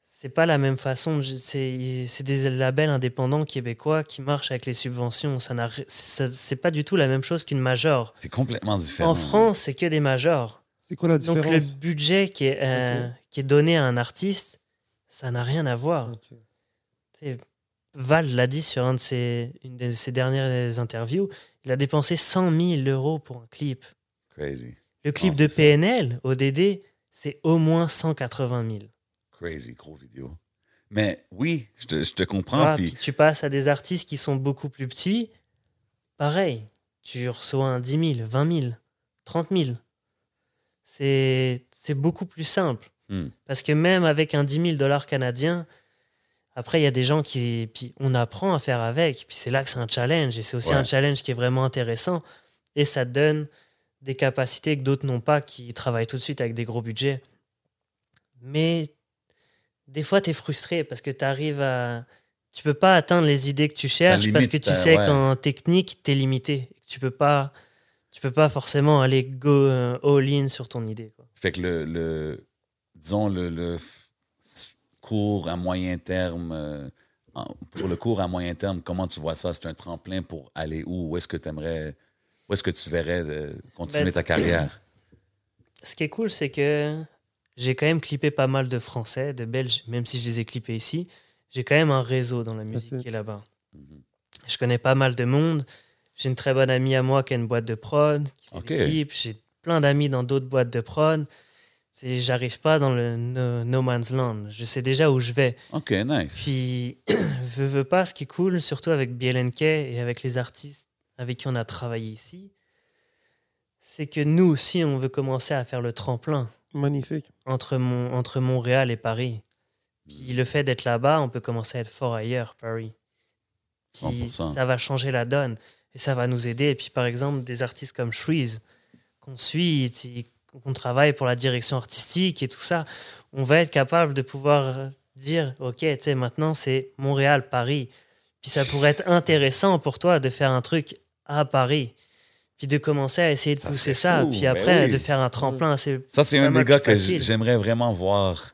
c'est pas la même façon. C'est c'est des labels indépendants québécois qui marchent avec les subventions. Ça C'est pas du tout la même chose qu'une major. C'est complètement différent. En France, c'est que des majors. C'est quoi la Donc différence? le budget qui est, euh, qui est donné à un artiste, ça n'a rien à voir. Ok. Val l'a dit sur un de ses, une de ses dernières interviews, il a dépensé 100 000 euros pour un clip. Crazy. Le clip Non, de ça. PNL, ODD, c'est au moins 180 000. Crazy, gros vidéo. Mais oui, je te, je te comprends. Puis puis tu passes à des artistes qui sont beaucoup plus petits, pareil, tu reçois un 10 000, 20 000, 30 000. C'est c'est beaucoup plus simple. Hmm. Parce que même avec un 10 000 dollars canadiens, après, il y a des gens qui. Puis on apprend à faire avec. Puis c'est là que c'est un challenge. Et c'est aussi Ouais. un challenge qui est vraiment intéressant. Et ça te donne des capacités que d'autres n'ont pas, qui travaillent tout de suite avec des gros budgets. Mais des fois, tu es frustré parce que tu arrives à. Tu peux pas atteindre les idées que tu cherches parce que tu sais ouais. qu'en technique, tu es limité. Tu peux pas. Tu peux pas forcément aller go euh, all-in sur ton idée. quoi. Fait que le, le disons, le, le cours à moyen terme, euh, pour le cours à moyen terme, comment tu vois ça? C'est un tremplin pour aller où? Où est-ce que tu aimerais, où est-ce que tu verrais euh, continuer Ben, ta carrière? Ce qui est cool, c'est que j'ai quand même clippé pas mal de Français, de Belges, même si je les ai clippés ici. j'ai quand même un réseau dans la musique qui est là-bas. Mhm. Je connais pas mal de monde. J'ai une très bonne amie à moi qui a une boîte de prod, qui fait Ok. l'équipe. J'ai plein d'amis dans d'autres boîtes de prod. C'est- J'arrive pas dans le no, no man's land. Je sais déjà où je vais. OK, nice. Puis, veux, veux pas, ce qui est cool, surtout avec BLNK et avec les artistes avec qui on a travaillé ici, c'est que nous aussi, on veut commencer à faire le tremplin Magnifique. entre, mon, entre Montréal et Paris. Puis le fait d'être là-bas, on peut commencer à être fort ailleurs, Paris. Puis 100%. ça va changer la donne et ça va nous aider. Et puis par exemple, des artistes comme Shreeze, qu'on suit, qu'on travaille pour la direction artistique et tout ça, on va être capable de pouvoir dire, OK, tu sais, maintenant c'est Montréal, Paris. Puis ça pourrait être intéressant pour toi de faire un truc à Paris. Puis de commencer à essayer de Ça pousser ça. fou, Puis ben après, oui. de faire un tremplin. Ça, c'est un des gars que j'aimerais vraiment voir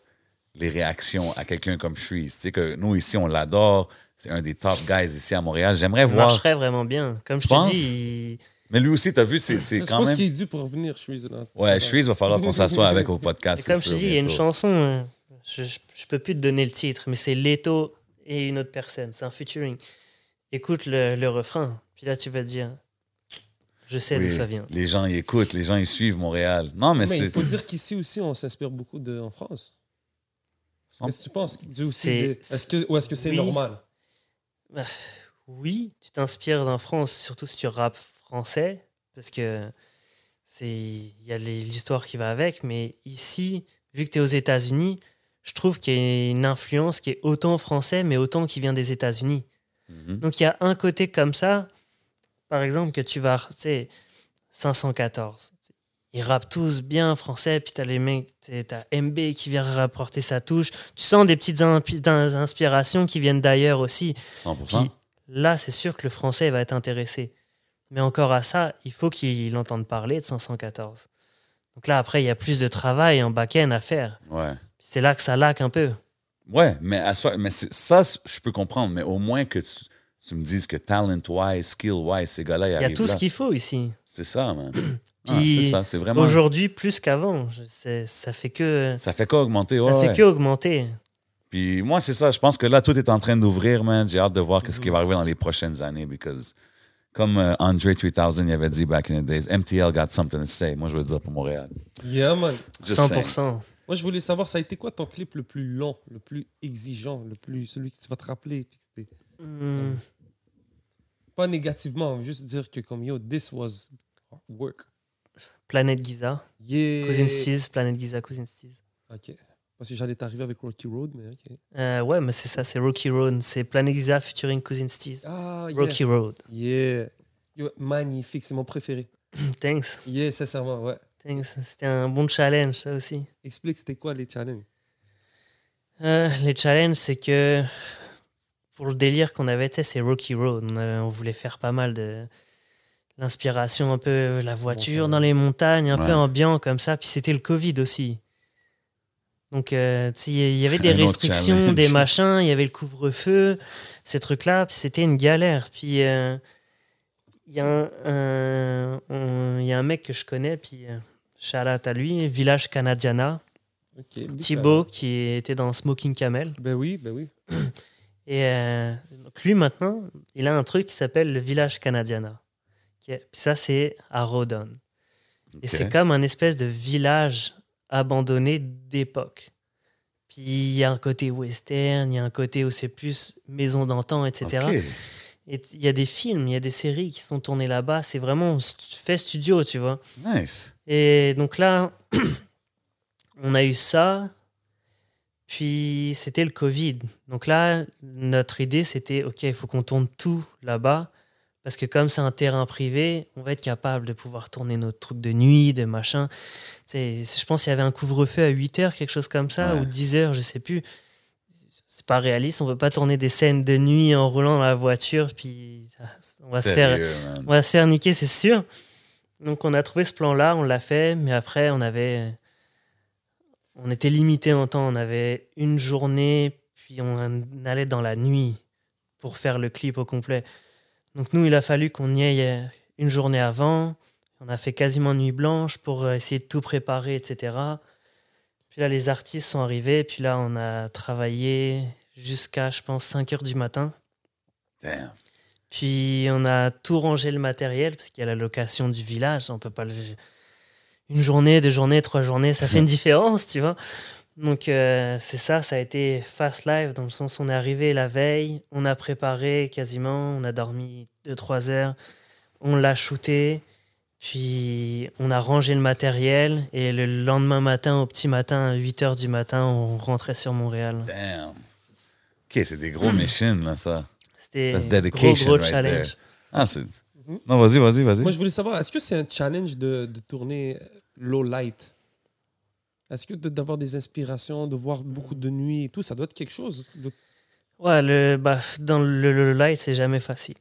les réactions à quelqu'un comme Shreeze. Tu sais que nous, ici, on l'adore. C'est un des top guys ici à Montréal. J'aimerais Ça voir. marcherait vraiment bien. Comme je te dis, il- Mais lui aussi, t'as vu, c'est c'est Je quand pense même. qu'il est dû pour revenir, je suis là. Ouais, Shreeze, va falloir qu'on s'assoie avec au podcast. c'est comme je te dis, il y a une chanson, euh, je, je, je peux plus te donner le titre, mais c'est Leto et une autre personne. C'est un featuring. Écoute le, le refrain, puis là tu vas te dire, je sais Oui, d'où ça vient. Les gens y écoutent, les gens y suivent Montréal. Non, mais, Mais c'est. il faut dire qu'ici aussi, on s'inspire beaucoup de, en France. Qu'est-ce que tu penses aussi que, Ou est-ce que c'est Oui. normal? Oui, tu t'inspires en France, surtout si tu rappes français, parce que c'est il y a l'histoire qui va avec, mais ici, vu que tu es aux États-Unis, je trouve qu'il y a une influence qui est autant français, mais autant qui vient des États-Unis. Mhm. Donc il y a un côté comme ça, par exemple, que tu vas, tu sais, 514. Ils rappent tous bien français, puis t'as les mecs, t'as MB qui vient rapporter sa touche. Tu sens des petites inspirations qui viennent d'ailleurs aussi. 100%. Puis là, c'est sûr que le français va être intéressé. Mais encore à ça, il faut qu'il entende parler de 514. Donc là, après, il y a plus de travail en back-end à faire. Ouais. C'est là que ça laque un peu. Ouais, mais, à soi- mais ça, je peux comprendre. Mais au moins que tu, tu me dises que talent-wise, skill-wise, ces gars-là, ils Il y a tout là. ce qu'il faut ici. C'est ça, man. Ah, Puis vraiment. Aujourd'hui, plus qu'avant. Ça fait que Ça fait qu'augmenter, ouais. ça fait ouais. que augmenter. Puis moi, c'est ça. Je pense que là, tout est en train d'ouvrir, man. J'ai hâte de voir ce qui va arriver dans les prochaines années. Because, comme euh, Andre 3000 il avait dit back in the days, MTL got something to say. Moi, je veux dire pour Montréal. Yeah, man. Just 100%. saying. Moi, je voulais savoir, ça a été quoi ton clip le plus long, le plus exigeant, le plus celui que tu vas te rappeler? Hmm, Pas négativement, juste dire que comme yo, this was work. Planète Giza. Yeah. Cousin Steez, Planète Giza, Cousin Steez. Ok. Parce que j'allais t'arriver avec Rocky Road, mais ok. Euh, ouais, mais c'est ça, c'est Rocky Road. C'est Planète Giza featuring Cousin Steez. Ah, yeah. Rocky Road. Yeah. Yo, magnifique, c'est mon préféré. Thanks. Yeah, sincèrement, ouais. Thanks. C'était un bon challenge, ça aussi. Explique, c'était quoi les challenges? Euh, les challenges, c'est que pour le délire qu'on avait, tu sais, c'est Rocky Road. On, avait- on voulait faire pas mal de l'inspiration, un peu la voiture Montagne. dans les montagnes, un Ouais. peu ambiant comme ça. Puis c'était le Covid aussi. Donc, euh, il y avait des restrictions, challenge. des machins, il y avait le couvre-feu, ces trucs-là. C'était une galère. Puis euh, il y, a un- un- y a un mec que je connais, puis euh, shout out à lui, Village Canadiana. Ok. big Thibaut qui était dans Smoking Camel. Ben oui, ben oui. Et euh, donc lui maintenant, il a un truc qui s'appelle le Village Canadiana. Est- Puis ça, c'est à Rodon. Et c'est comme un espèce de village abandonné d'époque. Puis il y a un côté western, il y a un côté où c'est plus maison d'antan, etc. Et il y a des films, il y a des séries qui sont tournées là-bas. C'est vraiment fait studio, tu vois. Nice. Et donc là, on a eu ça. Puis c'était le Covid. Donc là, notre idée, c'était, OK, il faut qu'on tourne tout là-bas. Parce que comme c'est un terrain privé, on va être capable de pouvoir tourner notre truc de nuit, de machin. Je pense qu'il y avait un couvre-feu à 8 heures, quelque chose comme ça, Ouais. ou 10 heures, je sais plus. C'est pas réaliste. On ne peut pas tourner des scènes de nuit en roulant dans la voiture. Puis on va se faire man. on va se faire niquer, c'est sûr. Donc on a trouvé ce plan-là, on l'a fait, mais après on avait, on était limité en temps. On avait une journée, puis on allait dans la nuit pour faire le clip au complet. Donc nous, il a fallu qu'on y aille euh, une journée avant. On a fait quasiment nuit blanche pour euh, essayer de tout préparer, etc. Puis là, les artistes sont arrivés, puis là, on a travaillé. jusqu'à, je pense, 5 heures du matin. Damn. Puis on a tout rangé le matériel, parce qu'il y a la location du village. On peut pas le... Une journée, deux journées, trois journées, ça fait une différence, tu vois. Donc euh, c'est ça, ça a été fast live, dans le sens où on est arrivé la veille, on a préparé quasiment, on a dormi deux, trois heures, on l'a shooté, puis on a rangé le matériel, et le lendemain matin, au petit matin, à 8 heures du matin, on rentrait sur Montréal. Damn. OK, c'est des gros missions, là, ça. C'était That's gros, dedication gros right challenge. Ah, c'est... Mhm. Non, vas-y, vas-y, vas-y. Moi, je voulais savoir, est-ce que c'est un challenge de, de tourner low light? Est-ce que d'avoir des inspirations, de voir beaucoup de nuit et tout, ça doit être quelque chose de- Ouais, le, bah, dans le, le light, c'est jamais facile.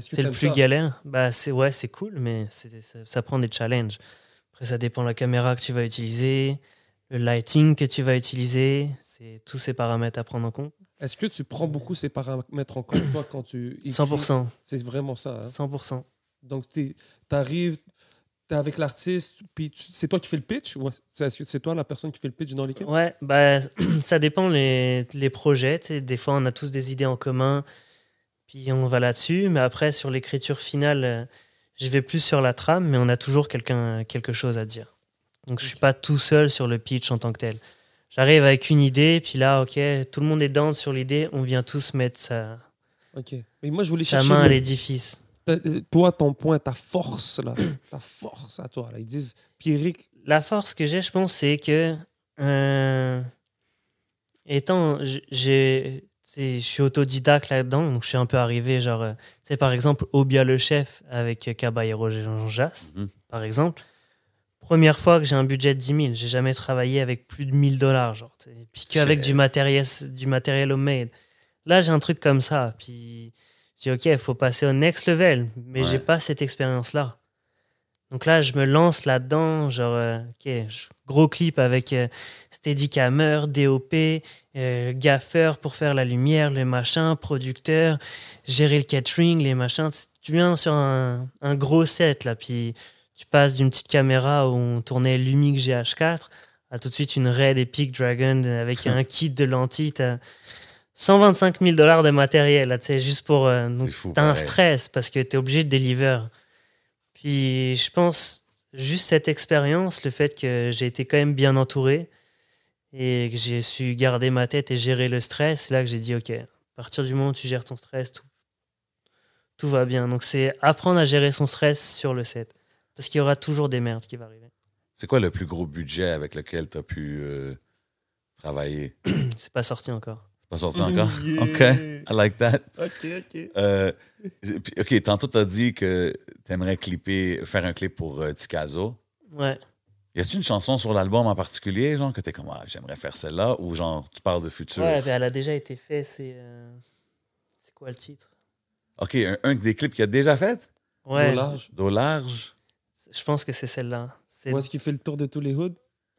C'est le plus galère? Bah, c'est ouais, c'est cool, mais ça, ça prend des challenges. Après, ça dépend de la caméra que tu vas utiliser, le lighting que tu vas utiliser. C'est tous ces paramètres à prendre en compte. Est-ce que tu prends beaucoup ces paramètres en compte, toi, quand tu écris 100%. C'est vraiment ça. hein? 100%. Donc, tu arrives, tu es avec l'artiste, puis c'est toi qui fais le pitch ou c'est toi la personne qui fait le pitch dans l'équipe? Ouais, bah, ça dépend les, les projets. Des fois, on a tous des idées en commun, puis on va là-dessus. Mais après, sur l'écriture finale, euh, je vais plus sur la trame, mais on a toujours quelqu'un, quelque chose à dire. Donc, je suis pas tout seul sur le pitch en tant que tel. J'arrive avec une idée, puis là, ok, tout le monde est down sur l'idée, on vient tous mettre sa, Ok. Mais moi, je voulais sa chercher main à l'édifice. Euh, toi, ton point, ta force, là. ta force à toi. Là. Ils disent, Pierrick, La force que j'ai, je pense, c'est que euh, étant, j'ai, je suis autodidacte là-dedans, donc je suis un peu arrivé, genre, euh, tu sais, par exemple, Obia le chef avec euh, Caballero Jean Jas, Mhm. par exemple. Première fois que j'ai un budget de 10 000, j'ai jamais travaillé avec plus de 1000 dollars, genre, puis qu'avec du matériel, du matériel homemade. Là, j'ai un truc comme ça, puis j'ai ok, il faut passer au next level, mais Ouais. j'ai pas cette expérience-là. Donc là, je me lance là-dedans, genre, euh, ok, gros clip avec euh, Steadicammer, DOP, euh, gaffeur pour faire la lumière, le machin, producteur, gérer le catering, les machins. Tu viens sur un, un gros set, là, puis tu passes d'une petite caméra où on tournait Lumix GH4 à tout de suite une Red Epic Dragon avec un kit de lentilles. T'as 125 000 dollars de matériel, là, juste pour. euh, donc, T'as un stress parce que tu es obligé de deliver. Puis je pense juste cette expérience, le fait que j'ai été quand même bien entouré et que j'ai su garder ma tête et gérer le stress, c'est là que j'ai dit ok, à partir du moment où tu gères ton stress, tout, tout va bien. Donc c'est apprendre à gérer son stress sur le set. Parce qu'il y aura toujours des merdes qui vont arriver. C'est quoi le plus gros budget avec lequel tu as pu euh, travailler? C'est pas sorti encore. Pas sorti encore? Yeah. OK. I like that. Ok, ok. Euh, OK, tantôt, tu as dit que tu aimerais clipper, faire un clip pour euh, Tikazo. Ouais. Y a-tu une chanson sur l'album en particulier, genre, que t'es comme, ah, j'aimerais faire celle-là, ou genre, tu parles de futur? Ouais, mais elle a déjà été faite. C'est euh, c'est quoi le titre? OK, un, un des clips qu'il a déjà fait? Ouais. Au large. D'eau large? Je pense que c'est celle-là. C'est Où est-ce qu'il fait le tour de tous les hoods?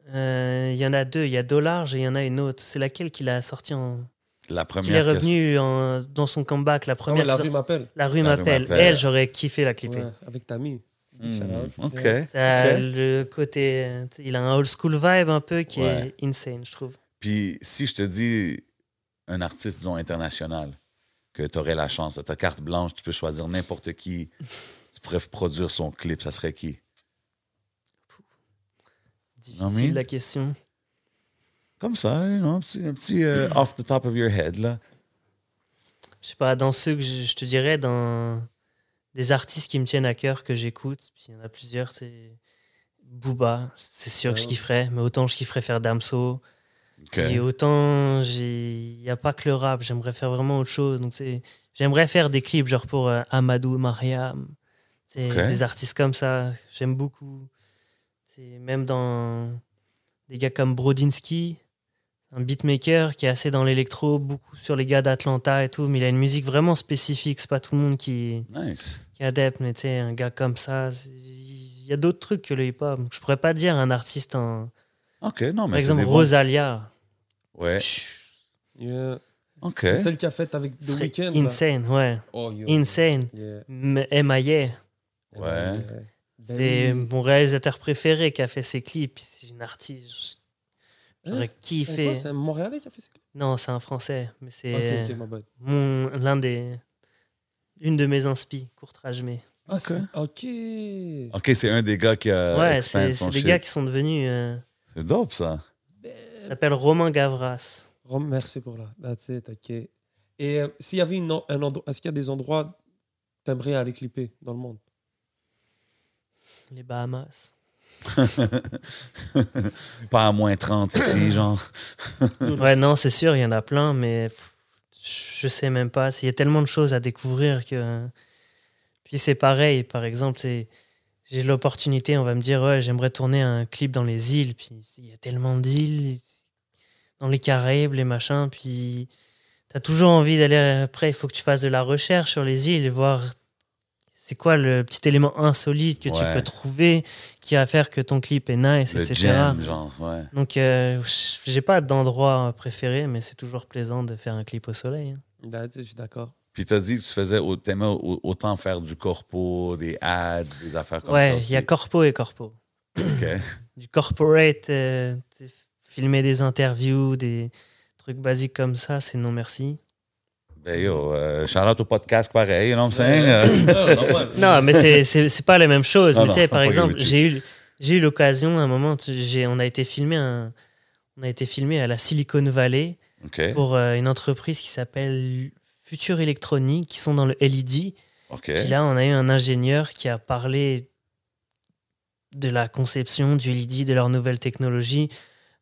Euh, Il y en a deux. Il y a Dollarge et il y en a une autre. C'est laquelle qu'il a sorti en. La Qu'il est revenu en- dans son comeback. La Ah première. ouais, La qui rue m'appelle. La rue La rue m'appelle. Elle, j'aurais kiffé la clipper. Ouais, avec Tammy. Hmm. OK. Ouais. Ça a Ok. le côté. Il a un old school vibe un peu qui Ouais. est insane, je trouve. Puis si je te dis un artiste, disons, international, que tu aurais la chance, ta carte blanche, tu peux choisir n'importe qui, tu pourrais produire son clip, ça serait qui? Difficile mais- la question. Comme ça, hein, un petit, un petit euh, off the top of your head, là. Je sais pas, dans ceux que je, je te dirais, dans des artistes qui me tiennent à cœur, que j'écoute, puis il y en a plusieurs, c'est Booba, c'est sûr que je Ouais. kifferais, mais autant je kifferais faire Damso. Et autant, il n'y a pas que le rap, j'aimerais faire vraiment autre chose. Donc, c'est- j'aimerais faire des clips genre pour euh, Amadou, Mariam, c'est des artistes comme ça, j'aime beaucoup. C'est même dans des gars comme Brodinski, un beatmaker qui est assez dans l'électro, beaucoup sur les gars d'Atlanta et tout, mais il a une musique vraiment spécifique, c'est pas tout le monde qui, Nice. qui est adepte, mais tu sais, un gars comme ça, il y a d'autres trucs que le hip-hop. Je pourrais pas dire un artiste en. OK, non, mais Par c'est exemple, bons- Rosalia. Ouais, Yeah. OK. C'est celle qui a fait avec The Weeknd. là. Insane, ouais. Oh, yo. Insane. Yeah. M.I.A. Ouais. C'est mon réalisateur préféré qui a fait ses clips. C'est une artiste. J'aurais Hein? C'est kiffé. C'est un Montréalais qui a fait ça Non, c'est un Français, mais c'est mon l'un des une de mes inspi, Courtrage mais. Ah, c'est- ok. OK, c'est un des gars qui a ouais, c'est des shit. gars qui sont devenus. euh, C'est dope, ça. il s'appelle Romain Gavras. Rom, merci pour là. That's it, ok. Et euh, s'il y avait une, un endroit, est-ce qu'il y a des endroits que t'aimerais aller clipper dans le monde? Les Bahamas. Pas à moins 30 ici, genre. Ouais, non, c'est sûr, il y en a plein, mais je sais même pas. Il y a tellement de choses à découvrir que. Puis c'est pareil, par exemple, c'est- j'ai l'opportunité, on va me dire, ouais, j'aimerais tourner un clip dans les îles. Puis il y a tellement d'îles, dans les Caraïbes, les machins. Puis tu as toujours envie d'aller. Après, il faut que tu fasses de la recherche sur les îles et voir c'est quoi le petit élément insolite que tu peux trouver qui va faire que ton clip est nice, Le etc. gem, genre, ouais. Donc, euh, j'ai pas d'endroit préféré, mais c'est toujours plaisant de faire un clip au soleil. hein. That's it, je suis d'accord. Puis t'as dit que tu faisais, autant faire du corpo, des ads, des affaires comme ça Ouais, il y a corpo et corpo. OK. Du corporate, euh, filmer des interviews, des trucs basiques comme ça, c'est non merci. Ben yo, euh, shout-out au podcast pareil, you know what I'm saying? Euh, Non, mais c'est- pas la même chose. Non, mais non, tu sais, par exemple, j'ai eu, j'ai eu l'occasion, à un moment, j'ai- on a été filmé un, on a été filmé à la Silicon Valley pour euh, une entreprise qui s'appelle Future Electronic, qui sont dans le LED. OK. Puis là, on a eu un ingénieur qui a parlé de la conception du LED, de leur nouvelle technologie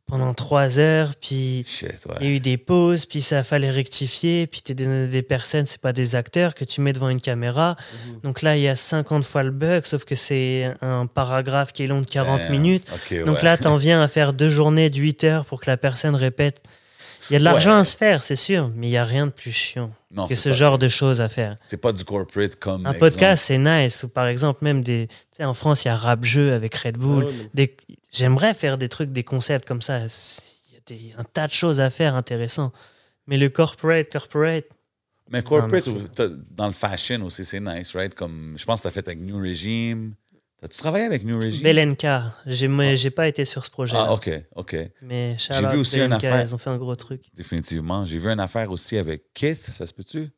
pendant trois heures. Puis Shit, il y a eu des pauses, puis ça fallait rectifier. Puis t'es des, des personnes, c'est pas des acteurs que tu mets devant une caméra. Donc là, il y a 50 fois le bug, sauf que c'est un paragraphe qui est long de 40 Damn. minutes. Donc ouais. là, t'en viens à faire deux journées de 8 heures pour que la personne répète. Il y a de l'argent Ouais. à se faire, c'est sûr, mais il n'y a rien de plus chiant Non, que ce ça, genre de choses à faire. C'est pas du corporate comme. Un exemple. podcast, c'est nice. Ou par exemple, même des. Tu sais, en France, il y a Rap Jeu avec Red Bull. Ah ouais, mais- Des- J'aimerais faire des trucs, des concepts comme ça. Il y a des- un tas de choses à faire intéressants. Mais le corporate, corporate, Mais corporate, Non, dans le fashion aussi, c'est nice, right? Comme, je pense que tu as fait avec New Regime. T'as-tu travaillé avec New Regime? Belenka. J'ai j'ai pas été sur ce projet. Ah, OK, OK. Mais J'ai vu aussi une Belenka, affaire. Ils ont fait un gros truc. Définitivement. J'ai vu une affaire aussi avec Kith, ça se peut-tu?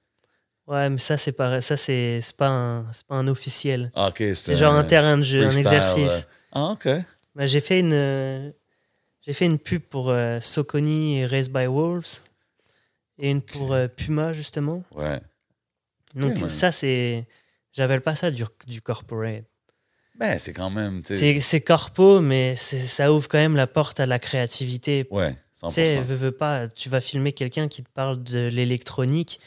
Ouais, mais ça, c'est pas, ça, c'est c'est pas, un- pas un officiel. Ah, OK, c'est genre un terrain de jeu, un exercice. Ah, OK. Ben, j'ai fait une euh, j'ai fait une pub pour euh, Soconi et Raised by Wolves et une pour euh, Puma justement. Ouais. Donc ça c'est j'appelle pas ça du, du corporate. Ben, c'est quand même. C'est corpo mais ça ouvre quand même la porte à la créativité. Ouais, Tu sais, 100%. veux, veux pas, tu vas filmer quelqu'un qui te parle de l'électronique.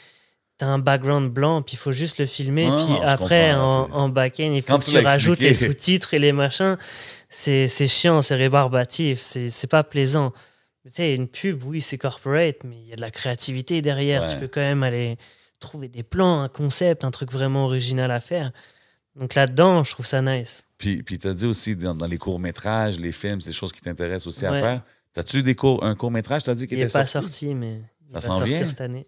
T'as un background blanc, puis il faut juste le filmer. Non, puis non, après, comprends, en, en back-end, il faut Quand que tu rajoutes les sous-titres et les machins. C'est chiant, c'est rébarbatif, c'est c'est pas plaisant. Tu sais, une pub, oui, c'est corporate, mais il y a de la créativité derrière. Ouais. Tu peux quand même aller trouver des plans, un concept, un truc vraiment original à faire. Donc là-dedans, je trouve ça nice. Puis, puis tu as dit aussi dans, dans les courts-métrages, les films, c'est des choses qui t'intéressent aussi à faire. T'as-tu des cours, un court-métrage, t'as dit, qui Il était n'est pas sorti? sorti, mais il Ça va s'en sortir vient? cette année.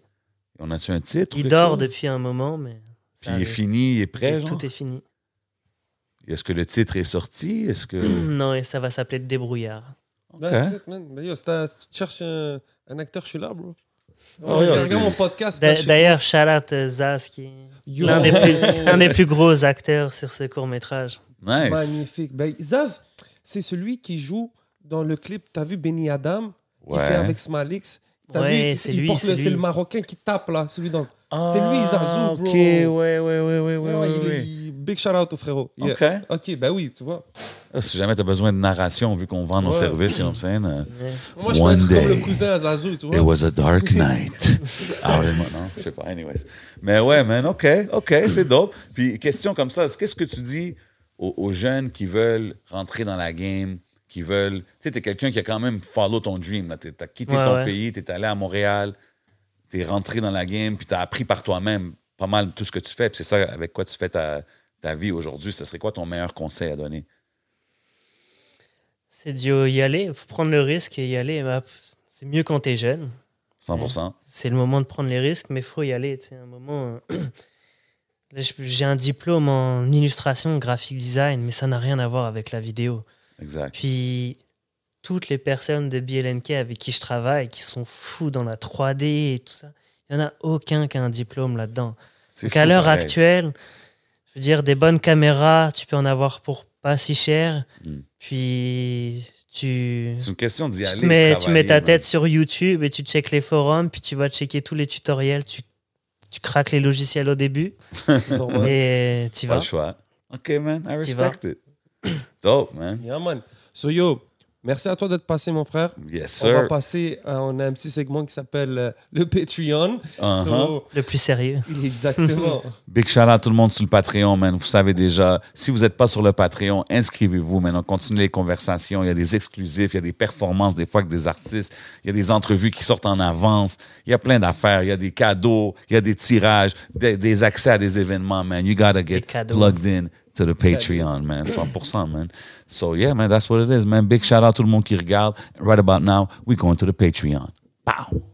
On a-tu un titre? Il dort chose? depuis un moment, mais. Puis il est fini, il est prêt, genre? Tout est fini. Est-ce que le titre est sorti? Est-ce que... Non, et ça va s'appeler Débrouillard. That's it, man. Mais yo, si tu cherches un, un acteur, je suis là, bro. Oh, Oh, regarde mon podcast. D'ailleurs, Charlotte Zaz, qui est l'un des, des plus gros acteurs sur ce court-métrage. Nice. Magnifique. Ben, Zaz, c'est celui qui joue dans le clip. T'as vu Benny Adam qui Ouais. fait avec Smalix? T'as Ouais, vu, c'est lui, c'est le- lui. C'est le Marocain qui tape là, celui dans. Ah, C'est lui, Zazou, bro. OK, ouais, ouais, ouais, ouais, ouais, Ouais, ouais. il- Big shout out au frérot. Yeah. OK. Ok, ben oui, tu vois. Ah, Si jamais tu as besoin de narration, vu qu'on vend nos Ouais. services, you know what I'm saying? Moi, je One comme le day. cousin à tu vois. It was a dark night. Out in... Non, je sais pas. Anyways. Mais ouais, man, OK, OK, c'est dope. Puis, question comme ça, qu'est-ce que tu dis aux, aux jeunes qui veulent rentrer dans la game, qui veulent... Tu sais, t'es quelqu'un qui a quand même follow ton dream. T'es- T'as quitté Ouais, ton ouais. pays, t'es allé à Montréal, t'es rentré dans la game, puis t'as appris par toi-même pas mal tout ce que tu fais. Puis c'est ça avec quoi tu fais ta, ta vie aujourd'hui. Ce serait quoi ton meilleur conseil à donner? C'est d'y y aller, faut prendre le risque et y aller. Bah, C'est mieux quand t'es jeune. 100% C'est le moment de prendre les risques, mais il faut y aller. C'est un moment. euh, J'ai un diplôme en illustration, graphic design, mais ça n'a rien à voir avec la vidéo. Exact. Puis, toutes les personnes de BLNK avec qui je travaille, qui sont fous dans la 3D et tout ça, il n'y en a aucun qui a un diplôme là-dedans. C'est Donc à fou, l'heure pareil. actuelle, je veux dire, des bonnes caméras, tu peux en avoir pour pas si cher. Mm. Puis tu, C'est une question d'y aller. mets, tu mets ta tête sur YouTube et tu checkes les forums, puis tu vas checker tous les tutoriels, tu, tu craques les logiciels au début et tu Pas vas. le choix. OK, man. I respect it. Dope, man. Yeah, man. So, yo, merci à toi d'être passé, mon frère. Yes, On va sir. passer, à- on a un petit segment qui s'appelle euh, le Patreon. Uh-huh. So, Le plus sérieux. exactement. Big shout out à tout le monde sur le Patreon, man. Vous savez déjà, si vous n'êtes pas sur le Patreon, inscrivez-vous, man. On continue les conversations. Il y a des exclusifs, il y a des performances, des fois avec des artistes. Il y a des entrevues qui sortent en avance. Il y a plein d'affaires. Il y a des cadeaux, il y a des tirages, des, des accès à des événements, man. You gotta get plugged in to the Patreon, man. 100%, man. So, yeah, man, that's what it is, man. Big shout out à tout le monde qui regarde. Right about now, we going to the Patreon. Pow!